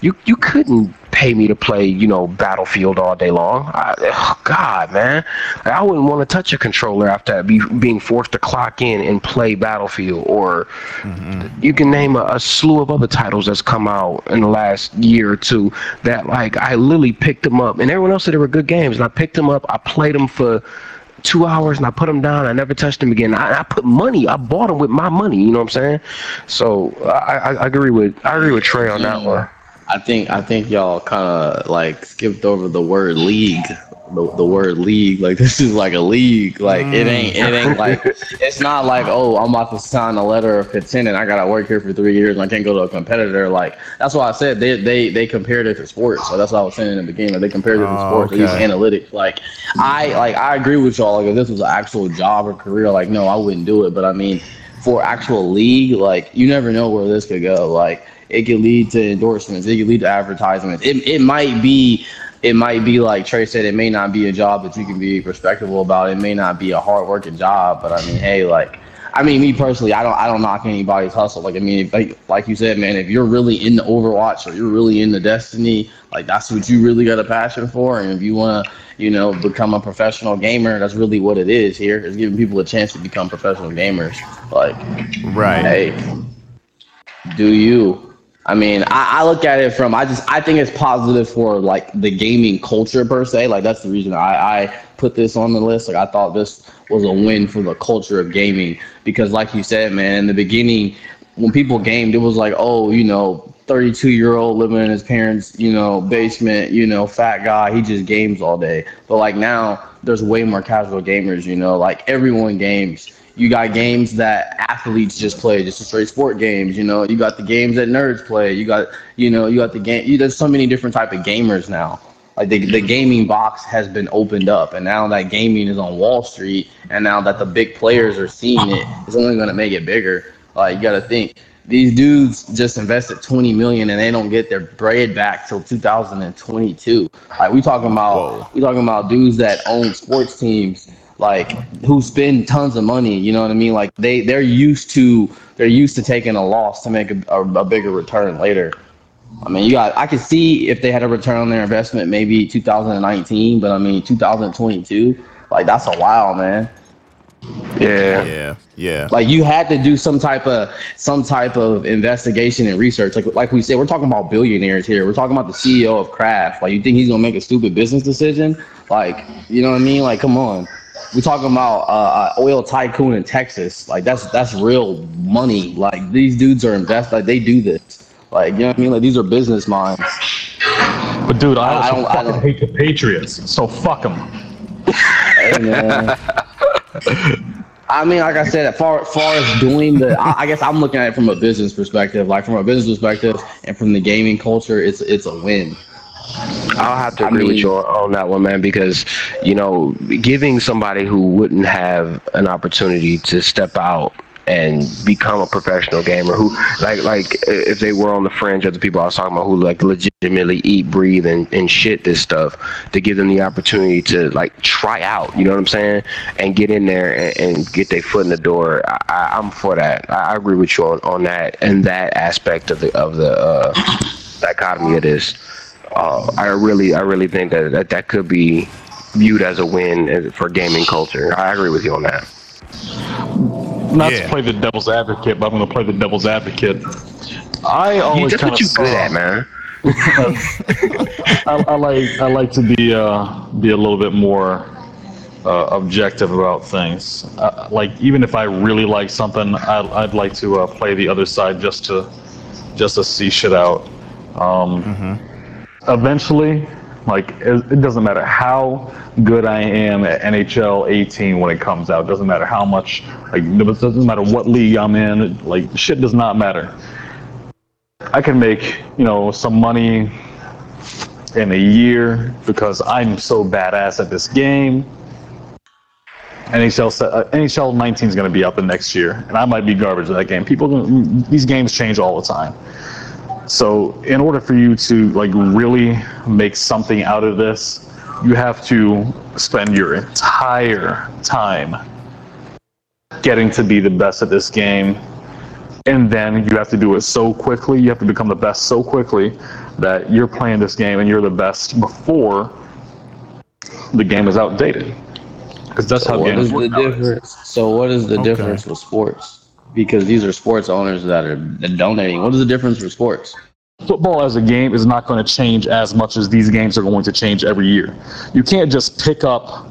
you you couldn't pay me to play, you know, Battlefield all day long. I, oh God, man, I wouldn't want to touch a controller after be, being forced to clock in and play Battlefield. Or mm-hmm. you can name a, a slew of other titles that's come out in the last year or two that, like, I literally picked them up, and everyone else said they were good games, and I picked them up, I played them for two hours and I put them down. I never touched them again. I, I put money. I bought them with my money. You know what I'm saying? So I, I, I agree with I agree with Trey on that one. I think I think y'all kind of like skipped over the word league. The, the word league, like this is like a league. Like it ain't it ain't mm. like it's not like oh I'm about to sign a letter of consent and I gotta work here for three years and I can't go to a competitor. Like that's why I said they they they compared it to sports. So that's what I was saying in the beginning. They compared it to Oh, sports. They use okay. analytics. Like I like I agree with y'all. Like if this was an actual job or career, like no, I wouldn't do it. But I mean, for actual league, like you never know where this could go. Like it could lead to endorsements. It could lead to advertisements. It, it might be it might be like Trey said. It may not be a job that you can be respectable about. It may not be a hard working job. But I mean, hey, like. I mean, me personally, I don't, I don't knock anybody's hustle. Like, I mean, if, like, like you said, man, if you're really in the Overwatch or you're really in the Destiny, like that's what you really got a passion for. And if you want to, you know, become a professional gamer, that's really what it is here. Is giving people a chance to become professional gamers. Like, Right. hey, do you? I mean, I, I look at it from I just I think it's positive for like the gaming culture per se. Like that's the reason I, I put this on the list. Like I thought this was a win for the culture of gaming because, like you said, man, in the beginning when people gamed, it was like, oh, you know, 32 year old living in his parents, you know, basement, you know, fat guy, he just games all day. But like now, there's way more casual gamers, you know, like everyone games. You got games that athletes just play, just straight sport games. You know, you got the games that nerds play. You got, you know, you got the game. You, there's so many different type of gamers now. Like the the gaming box has been opened up, and now that gaming is on Wall Street, and now that the big players are seeing it, it's only going to make it bigger. Like you got to think these dudes just invested 20 million and they don't get their bread back till 2022. Like we talking about we talking about dudes that own sports teams like who spend tons of money, you know what I mean? Like they they're used to they're used to taking a loss to make a, a, a bigger return later. I mean, you got I could see if they had a return on their investment maybe 2019, but I mean 2022, like that's a while, man. Yeah. Yeah. Yeah. Like you had to do some type of some type of investigation and research. Like like we said, we're talking about billionaires here. We're talking about the CEO of Kraft. Like you think he's gonna make a stupid business decision? Like you know what I mean? Like come on. We talking about uh, uh, oil tycoon in Texas. Like that's that's real money. Like these dudes are invest. Like they do this. Like you know what I mean? Like these are business minds. But dude, I I don't- I fucking don't- hate the Patriots. So fuck them. I mean, like I said, as far, far as doing the, I, I guess I'm looking at it from a business perspective. Like from a business perspective and from the gaming culture, it's it's a win. I'll have to I agree with you on, that one, man, because you know, giving somebody who wouldn't have an opportunity to step out and become a professional gamer, who like like if they were on the fringe of the people I was talking about, who like legitimately eat, breathe, and, and shit this stuff, to give them the opportunity to like try out, you know what I'm saying, and get in there and, and get their foot in the door. I, I'm for that. I, I agree with you on, on that and that aspect of the of the uh, dichotomy of this uh, I really, I really think that, that that could be viewed as a win for gaming culture. I agree with you on that. Not Yeah. to play the devil's advocate, but I'm gonna play the devil's advocate. I always That's kind what of you good at, man. I, I like I like to be uh, be a little bit more uh, objective about things. Uh, like even if I really like something, I, I'd like to uh, play the other side just to just to see shit out. Um, Eventually, like it, it doesn't matter how good I am at NHL 18 when it comes out. Doesn't matter how much like it doesn't matter what league I'm in. Like shit does not matter. I can make you know some money in a year because I'm so badass at this game. NHL uh, NHL 19 is going to be out the next year, and I might be garbage at that game. People, these games change all the time. So, in order for you to like really make something out of this, you have to spend your entire time getting to be the best at this game and then you have to do it so quickly you have to become the best so quickly that you're playing this game and you're the best before the game is outdated because that's how What games is work nowadays. difference? So what is the Okay. difference with sports? Because these are sports owners that are donating. What is the difference for sports? football as a game is not going to change as much as these games are going to change every year. You can't just pick up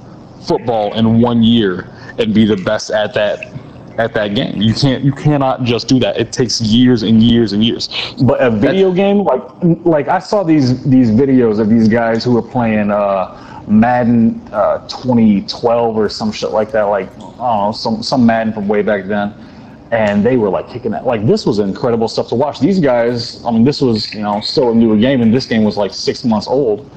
football in one year and be the best at that at that game. You can't you cannot just do that. It takes years and years and years. But a video game like like i saw these these videos of these guys who were playing uh madden uh 2012 or some shit like that like i don't know some some madden from way back then and they were like kicking that. Like this was incredible stuff to watch. These guys, I mean, this was you know still a newer game, and this game was like six months old,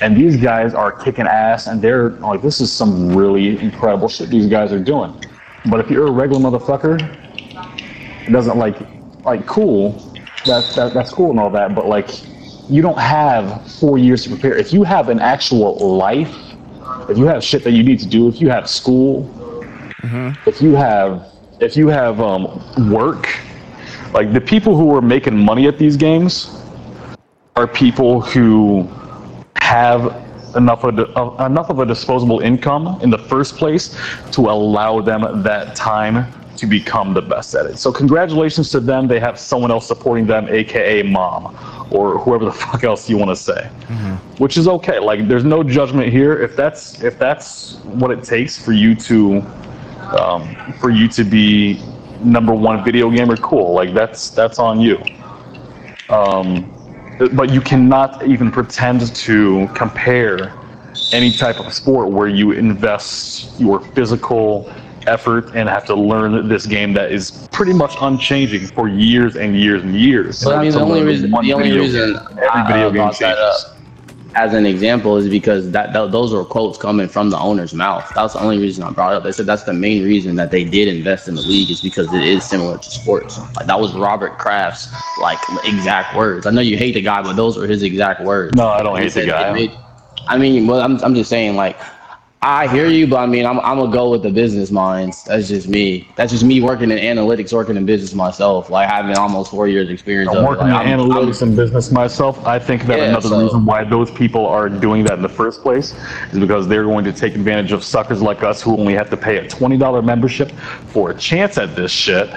and these guys are kicking ass, and they're like, this is some really incredible shit these guys are doing. But if you're a regular motherfucker, it doesn't like like cool. That, that that's cool and all that, but like you don't have four years to prepare. If you have an actual life, if you have shit that you need to do, if you have school, mm-hmm. if you have if you have um, work, like the people who are making money at these games are people who have enough of, a- of enough of a disposable income in the first place to allow them that time to become the best at it. So congratulations to them. They have someone else supporting them, aka mom or whoever the fuck else you want to say. Which is okay. Like there's no judgment here. If that's if that's what it takes for you to um, for you to be number one video gamer, cool. Like that's that's on you. Um, but you cannot even pretend to compare any type of sport where you invest your physical effort and have to learn this game that is pretty much unchanging for years and years and years. But I mean, the only reason the only reason every video game brought that changes. As an example is because that, that those were quotes coming from the owner's mouth. That's the only reason I brought it up. They said that's the main reason that they did invest in the league is because it is similar to sports. Like that was Robert Kraft's like exact words. I know you hate the guy, but those were his exact words. No, I don't hate the guy. made- I mean, well, I'm I'm just saying like. I hear you, but I mean, I'm, I'm gonna go with the business minds. That's just me. That's just me working in analytics, working in business myself. Like having almost four years experience. I'm of it. working Like, in I'm- I'm- analytics and business myself. I think that Yeah, another so- reason why those people are doing that in the first place is because they're going to take advantage of suckers like us who only have to pay a $20 membership for a chance at this shit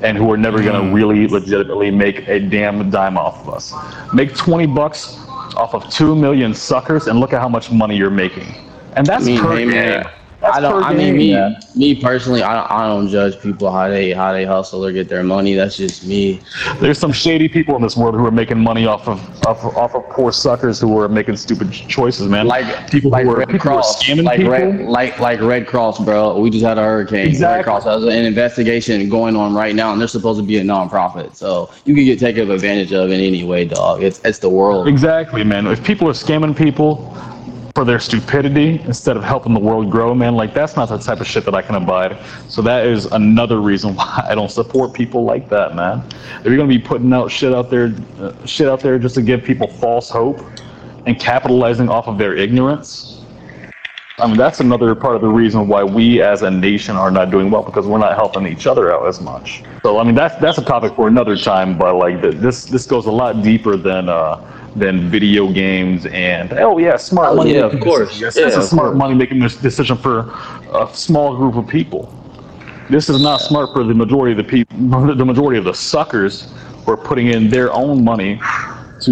and who are never going to mm. really legitimately make a damn dime off of us. Make 20 bucks off of 2 million suckers and look at how much money you're making. And that's I mean, per hey, game. man, That's I don't. I mean, game, me, man. me personally, I don't, I don't judge people how they how they hustle or get their money. That's just me. There's some shady people in this world who are making money off of off off of poor suckers who are making stupid choices, man. Like people like who are Red people who are Cross, scamming like people. Red, like like Red Cross, bro. We just had a hurricane. Exactly. Red Exactly. Cross has an investigation going on right now, and they're supposed to be a nonprofit. So you can get taken advantage of in any way, dog. It's it's the world. Exactly, man. If people are scamming people for their stupidity instead of helping the world grow, man, like that's not the type of shit that I can abide. So that is another reason why I don't support people like that, man. If you're gonna be putting out shit out there, uh, shit out there just to give people false hope and capitalizing off of their ignorance. I mean, that's another part of the reason why we as a nation are not doing well because we're not helping each other out as much. So, I mean, that's that's a topic for another time. But like, th- this this goes a lot deeper than uh, than video games and oh yeah, smart Oh, money. yeah, of course. decisions. Yeah, it's a smart course. money making this decision for a small group of people. This is not smart for the majority of the people, the majority of the suckers who are putting in their own money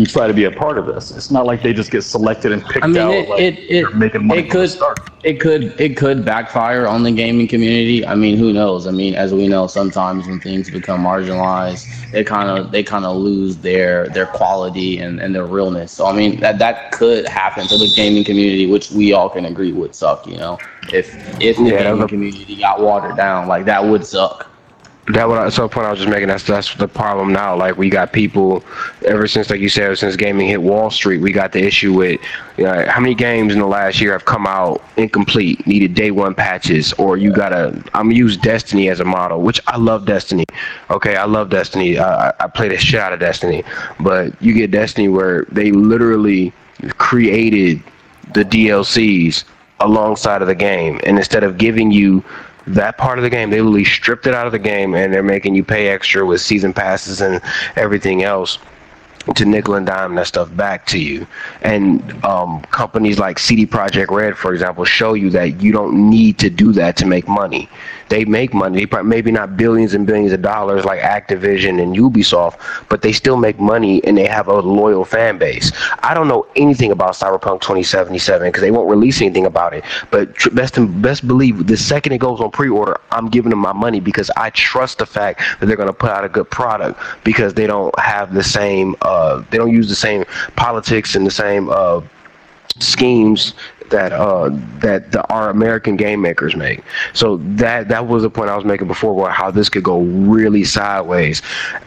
to try to be a part of this. It's not like they just get selected and picked I mean, out. it like it it, making money it could start. it could it could backfire on the gaming community. I mean, who knows? I mean, as we know, sometimes when things become marginalized, they kind of they kind of lose their their quality and, and their realness. So I mean, that that could happen to the gaming community, which we all can agree would suck. You know, if if the Yeah, gaming the- community got watered down, like that would suck. That what I, so point I was just making. That's that's the problem now. Like we got people ever since, like you said, ever since gaming hit Wall Street, we got the issue with you know, how many games in the last year have come out incomplete, needed day one patches, or you gotta. I'm use Destiny as a model, which I love Destiny. Okay, I love Destiny. I- I play the shit out of Destiny, but you get Destiny where they literally created the DLCs alongside of the game, and instead of giving you that part of the game, they literally stripped it out of the game, and they're making you pay extra with season passes and everything else to nickel and dime that stuff back to you. And um, companies like CD Projekt Red, for example, show you that you don't need to do that to make money. They make money, they prob- maybe not billions and billions of dollars like Activision and Ubisoft, but they still make money and they have a loyal fan base. I don't know anything about Cyberpunk 2077 because they won't release anything about it. But tr- best best believe the second it goes on pre-order, I'm giving them my money because I trust the fact that they're going to put out a good product because they don't have the same, uh, they don't use the same politics and the same uh, schemes that uh that the, our American game makers make. So that that was the point I was making before about how this could go really sideways.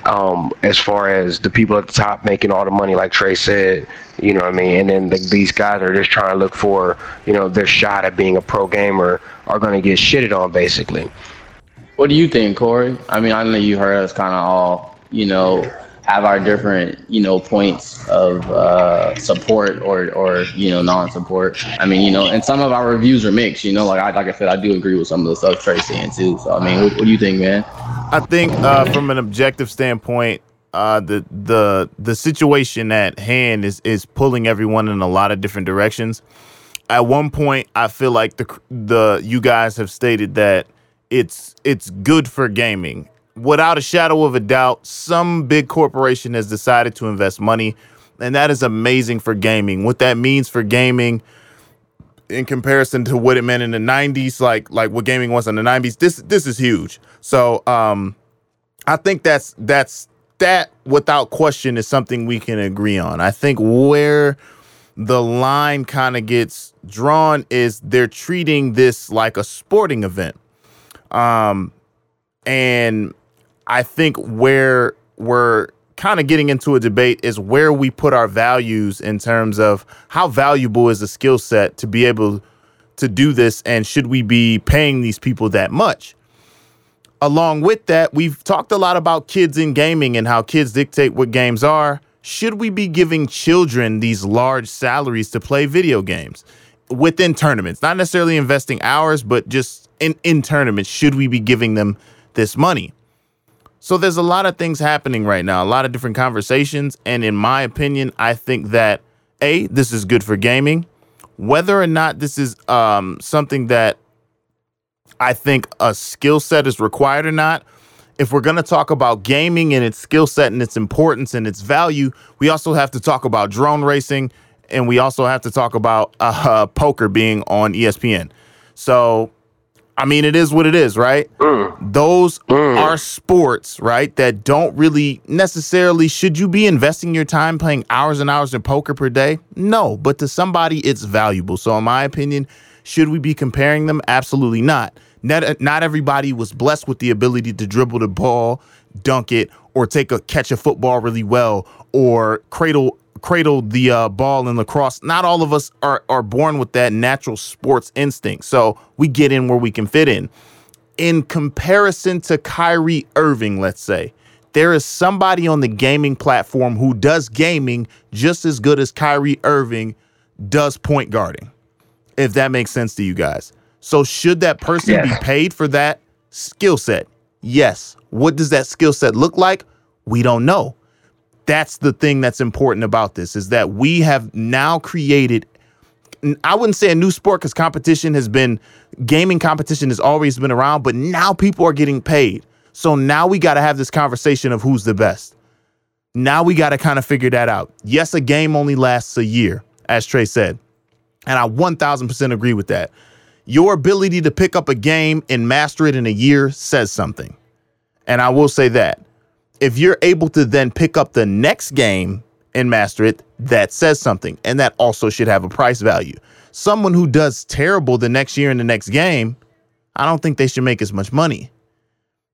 Um, as far as the people at the top making all the money, like Trey said, you know what I mean, and then the, these guys are just trying to look for you know their shot at being a pro gamer are going to get shitted on basically. What do you think, Corey? I mean, I know you heard us kind of all, you know, have our different, you know, points of uh, support or, or you know, non-support. I mean, you know, and some of our reviews are mixed. You know, like I like I said, I do agree with some of the stuff Trey's saying too. So I mean, what, what do you think, man? I think uh, from an objective standpoint, uh, the the the situation at hand is is pulling everyone in a lot of different directions. At one point, I feel like the the you guys have stated that it's it's good for gaming. Without a shadow of a doubt, some big corporation has decided to invest money, and that is amazing for gaming. What that means for gaming in comparison to what it meant in the 90s like like what gaming was in the 90s this this is huge. So um i think that's that's that without question is something we can agree on. I think where the line kind of gets drawn is they're treating this like a sporting event. Um and i think where we're kind of getting into a debate is where we put our values in terms of how valuable is the skill set to be able to do this and should we be paying these people that much. Along with that we've talked a lot about kids in gaming and how kids dictate what games are. Should we be giving children these large salaries to play video games within tournaments? Not necessarily investing hours but just in in tournaments should we be giving them this money so there's a lot of things happening right now, a lot of different conversations, and in my opinion, I think that a this is good for gaming. Whether or not this is um, something that I think a skill set is required or not, if we're going to talk about gaming and its skill set and its importance and its value, we also have to talk about drone racing, and we also have to talk about uh, poker being on ESPN. So, I mean, it is what it is, right? Mm. Those mm. are sports, right? That don't really necessarily should you be investing your time playing hours and hours in poker per day? No, but to somebody it's valuable. So in my opinion, should we be comparing them? Absolutely not. Not, not everybody was blessed with the ability to dribble the ball, dunk it, or take a catch a football really well, or cradle cradle the uh, ball in lacrosse. Not all of us are are born with that natural sports instinct. So we get in where we can fit in in comparison to Kyrie Irving, let's say, there is somebody on the gaming platform who does gaming just as good as Kyrie Irving does point guarding, if that makes sense to you guys. So, should that person Yes. be paid for that skill set? Yes. What does that skill set look like? We don't know. That's the thing that's important about this is that we have now created I wouldn't say a new sport because competition has been gaming competition has always been around, but now people are getting paid. So now we got to have this conversation of who's the best. Now we got to kind of figure that out. Yes, a game only lasts a year, as Trey said. And I 1000% agree with that. Your ability to pick up a game and master it in a year says something. And I will say that. If you're able to then pick up the next game and master it, that says something. And that also should have a price value. Someone who does terrible the next year in the next game, I don't think they should make as much money.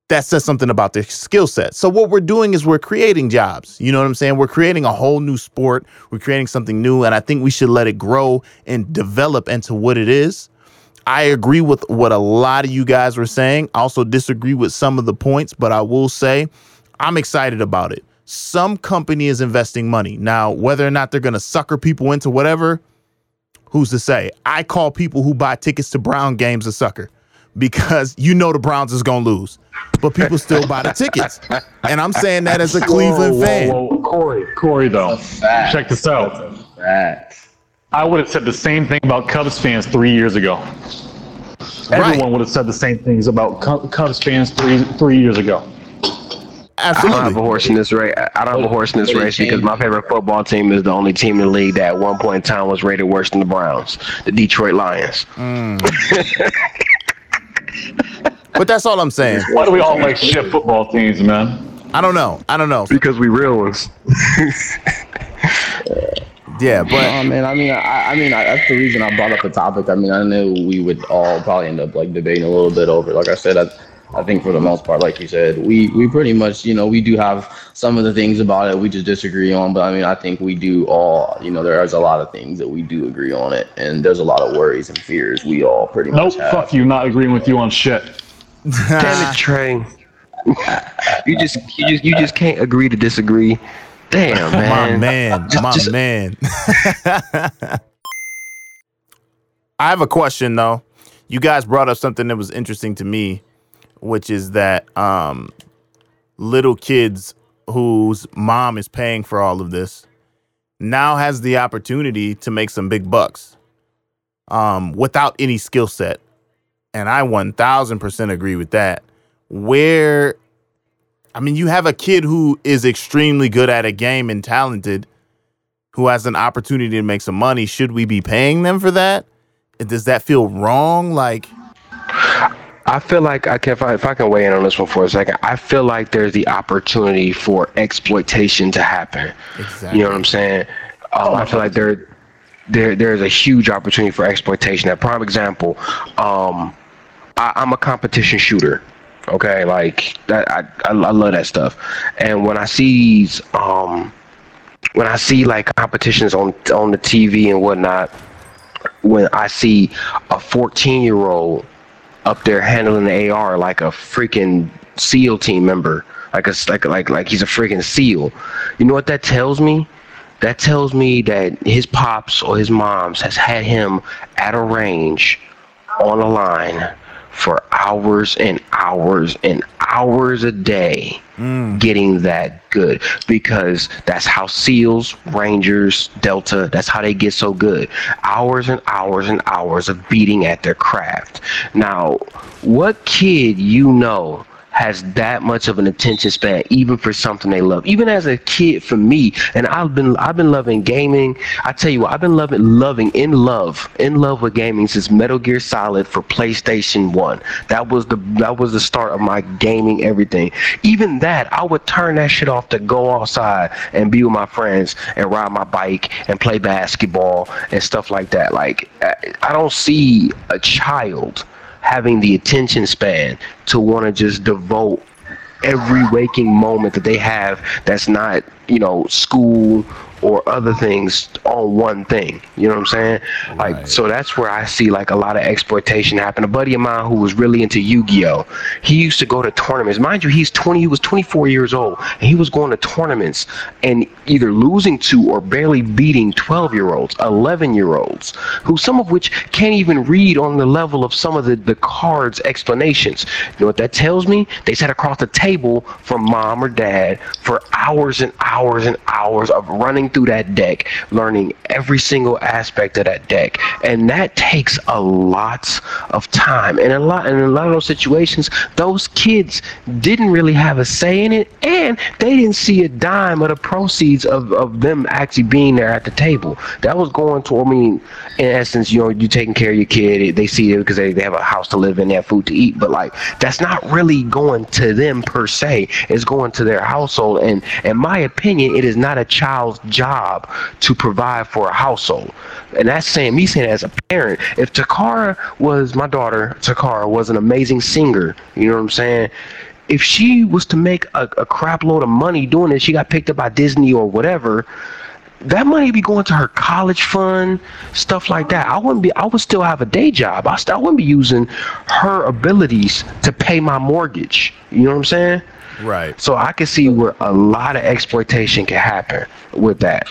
That says something about their skill set. So what we're doing is we're creating jobs. You know what I'm saying? We're creating a whole new sport. We're creating something new. And I think we should let it grow and develop into what it is. I agree with what a lot of you guys were saying. I also disagree with some of the points, but I will say I'm excited about it. Some company is investing money. Now, whether or not they're going to sucker people into whatever, who's to say? I call people who buy tickets to Brown games a sucker because you know the Browns is going to lose, but people still buy the tickets. And I'm saying that as a Cleveland whoa, fan. Whoa, whoa, Corey, Corey, though, check this out. I would have said the same thing about Cubs fans three years ago. Right. Everyone would have said the same things about Cubs fans three three years ago. I don't have a horse in this race. I don't have a horse in this race because my favorite football team is the only team in the league that at one point in time was rated worse than the Browns, the Detroit Lions. Mm. But that's all I'm saying. Why do we all like shit football teams, man? I don't know. I don't know. Because we real ones. Yeah, but Oh man, I mean, I, I mean, I, that's the reason I brought up the topic. I mean, I knew we would all probably end up like debating a little bit over. Like I said, I, I think for the most part, like you said, we we pretty much, you know, we do have some of the things about it we just disagree on. But I mean, I think we do all, you know, there's a lot of things that we do agree on it, and there's a lot of worries and fears we all pretty Nope, much have. fuck you, not agreeing with you on shit. Damn it, Trey. you just you just you just can't agree to disagree. Damn, my man. man, Just- my just- man. I have a question though. You guys brought up something that was interesting to me, which is that um, little kids whose mom is paying for all of this now has the opportunity to make some big bucks um, without any skill set. And I 1000% agree with that. Where I mean, you have a kid who is extremely good at a game and talented, who has an opportunity to make some money. Should we be paying them for that? Does that feel wrong? Like, I feel like I can if I, if I can weigh in on this one for a second. I feel like there's the opportunity for exploitation to happen. exactly. You know what I'm saying? Um, I feel like there, there, there's a huge opportunity for exploitation. A prime example, um, I, I'm a competition shooter. Okay, like that, I, I, I love that stuff. And when I see these, um, when I see like competitions on on the TV and whatnot, when I see a 14 year old up there handling the AR like a freaking SEAL team member, like a like like like he's a freaking SEAL. You know what that tells me? That tells me that his pops or his moms has had him at a range on a line for hours and hours and hours a day mm. getting that good because that's how SEALs, Rangers, Delta, that's how they get so good. Hours and hours and hours of beating at their craft. Now, what kid you know has that much of an attention span, even for something they love. Even as a kid, for me, and I've been I've been loving gaming. I tell you what, I've been loving loving in love in love with gaming since Metal Gear Solid for PlayStation One. That was the that was the start of my gaming everything. Even that, I would turn that shit off to go outside and be with my friends and ride my bike and play basketball and stuff like that. Like I don't see a child having the attention span to want to just devote every waking moment that they have that's not you know school or other things on one thing. You know what I'm saying? Like, Right. so that's where I see like a lot of exploitation happen. A buddy of mine who was really into Yu-Gi-Oh, he used to go to tournaments. Mind you, he's 20. He was 24 years old, and he was going to tournaments and either losing to or barely beating 12 year olds, 11 year olds, who some of which can't even read on the level of some of the the cards explanations. You know what that tells me? They sat across the table from mom or dad for hours and hours and hours of running through that deck, learning every single aspect of that deck, and that takes a lot of time. And a lot, and in a lot of those situations, those kids didn't really have a say in it, and they didn't see a dime of the proceeds of, of them actually being there at the table. That was going to, I mean, in essence, you know, you taking care of your kid, they see it because they, they have a house to live in, they have food to eat, but like that's not really going to them per se. It's going to their household, and in my opinion, it is not a child's job to provide for a household. And that's saying me saying as a parent, if Takara was my daughter, Takara was an amazing singer, you know what I'm saying? If she was to make a, a crap load of money doing it, she got picked up by Disney or whatever, that money be going to her college fund, stuff like that. I wouldn't be. I would still have a day job. I, still, I wouldn't be using her abilities to pay my mortgage. You know what I'm saying? Right. So I can see where a lot of exploitation can happen with that.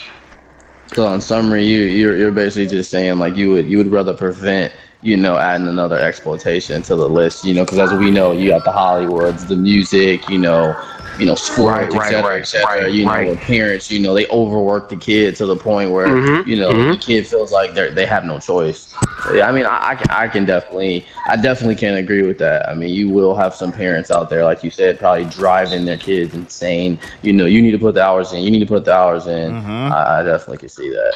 So in summary, you you're you're basically just saying like you would you would rather prevent you know adding another exploitation to the list, you know, because as we know, you got the Hollywoods, the music, you know, you know, school, Right, right, et cetera, right, et cetera. right, you know, right. parents, you know, they overwork the kid to the point where Mhm, you know mhm. the kid feels like they they have no choice. Yeah, I mean, I, I can I can definitely I definitely can agree with that. I mean, you will have some parents out there, like you said, probably driving their kids insane. You know, you need to put the hours in. You need to put the hours in. Mhm. I, I definitely can see that.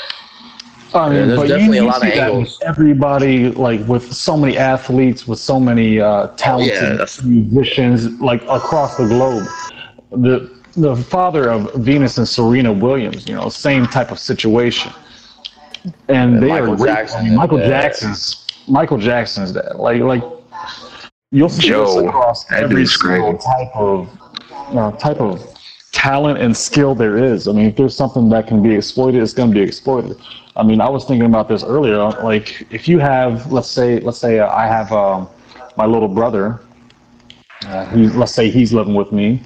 I mean, Yeah, there's but definitely you, a you lot of see that angles. with everybody, like with so many athletes, with so many uh, talented Yeah, musicians, like across the globe. The the father of Venus and Serena Williams, you know, same type of situation. And Yeah, they Michael are. Jackson I mean, Michael. Jackson's Michael Jackson's dad. Like like you'll see this Joe, across every single type of uh, type of talent and skill there is. I mean, if there's something that can be exploited, it's going to be exploited. I mean, I was thinking about this earlier. Like, if you have, let's say, let's say uh, I have um, my little brother. Uh, he, let's say he's living with me,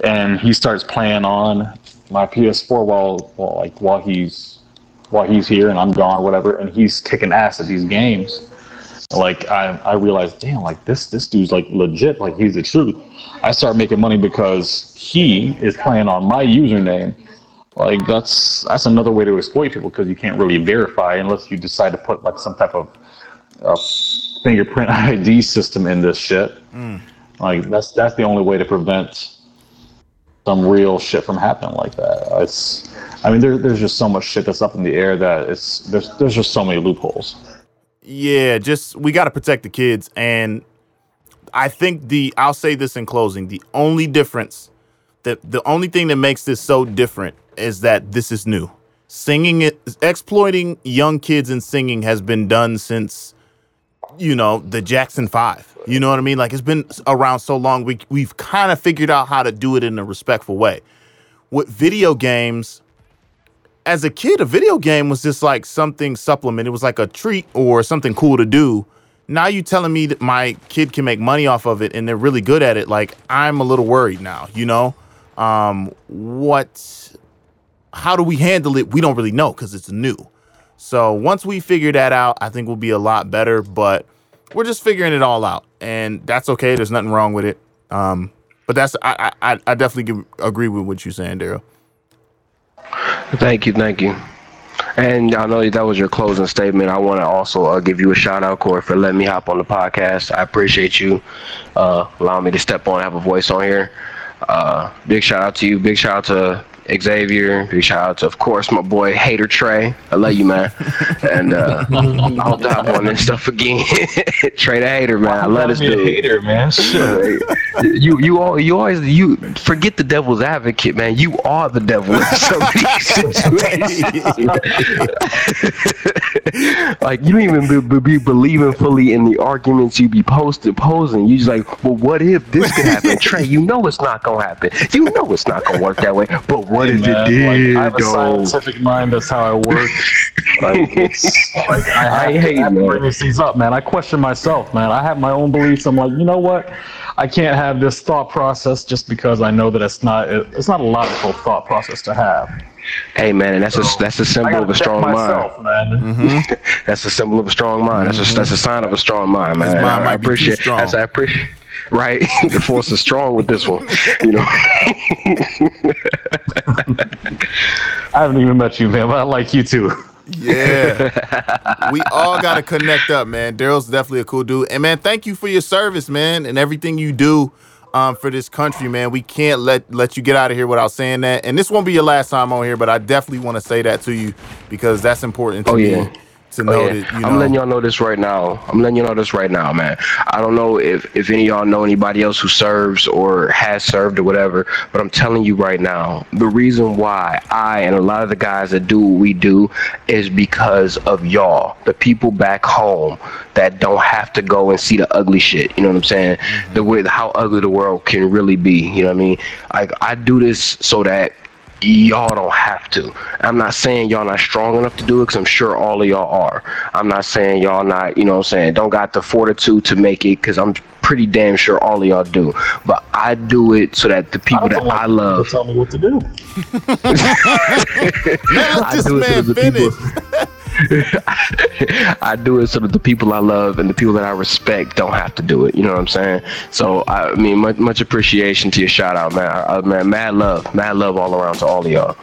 and he starts playing on my PS4 while, while like while he's while he's here and I'm gone, whatever, and he's kicking ass at these games. Like I, I realized, damn, like this this dude's like legit, like he's the truth. I start making money because he is playing on my username. Like that's that's another way to exploit people because you can't really verify unless you decide to put like some type of uh, fingerprint ID system in this shit. Like that's that's the only way to prevent some real shit from happening like that. It's I mean there, there's just so much shit that's up in the air that it's there's there's just so many loopholes. Yeah, just we got to protect the kids and I think the I'll say this in closing, the only difference that the only thing that makes this so different is that this is new. Singing it exploiting young kids and singing has been done since you know, the Jackson 5. You know what I mean? Like it's been around so long we we've kind of figured out how to do it in a respectful way. With video games, as a kid, a video game was just like something supplement. It was like a treat or something cool to do. Now you telling me that my kid can make money off of it and they're really good at it. Like I'm a little worried now, you know? Um, what, how do we handle it? We don't really know because it's new. So once we figure that out, I think we'll be a lot better, but we're just figuring it all out and that's okay. There's nothing wrong with it. Um, but that's, I, I, I definitely give, agree with what you're saying, Daryl. Thank you, thank you. And I know that was your closing statement. I want to also uh, give you a shout out, Corey, for letting me hop on the podcast. I appreciate you uh, allowing me to step on, have a voice on here. Uh, big shout out to you. Big shout out to Xavier. Big shout out to, of course, my boy Hater Trey. I love you, man. and uh, I'll dive on this stuff again. Trey the hater, man. I love this Be dude. hater, man. Shit. you you all you always you forget the devil's advocate, man. You are the devil in some of like you don't even be, be, be believing fully in the arguments you be posted posing. You just like, well, what if this could happen, Trey? You know it's not gonna happen. You know it's not gonna work that way. But what if Man, it did, like, I have a scientific mind. That's how I work. like, like I, have, I hate I have to man. bring these things up, man. I question myself, man. I have my own beliefs. I'm like, you know what? I can't have this thought process just because I know that it's not. It's not a logical thought process to have. Hey man, and that's a that's a I symbol of a check strong mind. myself, man. That's a symbol of a strong mind. That's a that's a mm-hmm. sign of a strong mind, man. Mind I, I appreciate. strong. That's I appreciate. Right, the force is strong with this one. You know. I haven't even met you, man, but I like you too. Yeah. we all got to connect up, man. Daryl's definitely a cool dude. And man, thank you for your service, man, and everything you do um, for this country, man. We can't let let you get out of here without saying that. And this won't be your last time on here, but I definitely want to say that to you because that's important to Oh, me yeah. To know Oh, yeah. that, you know. I'm letting y'all know this right now. I'm letting you know this right now, man. I don't know if, if any of y'all know anybody else who serves or has served or whatever, but I'm telling you right now, the reason why I and a lot of the guys that do what we do is because of y'all, the people back home that don't have to go and see the ugly shit. You know what I'm saying? Mm-hmm. The way how ugly the world can really be. You know what I mean? Like I do this so that y'all don't have to. I'm not saying y'all not strong enough to do it because I'm sure all of y'all are. I'm not saying y'all not, you know what I'm saying, don't got the fortitude to make it because I'm pretty damn sure all of y'all do. But I do it so that the people that I love. Tell me what to do. Man, I this do it so man that the finish. I do it so that the people I love and the people that I respect don't have to do it. You know what I'm saying? So I mean, much, much appreciation to your shout out, man. Uh, man, mad love, mad love all around to all of y'all.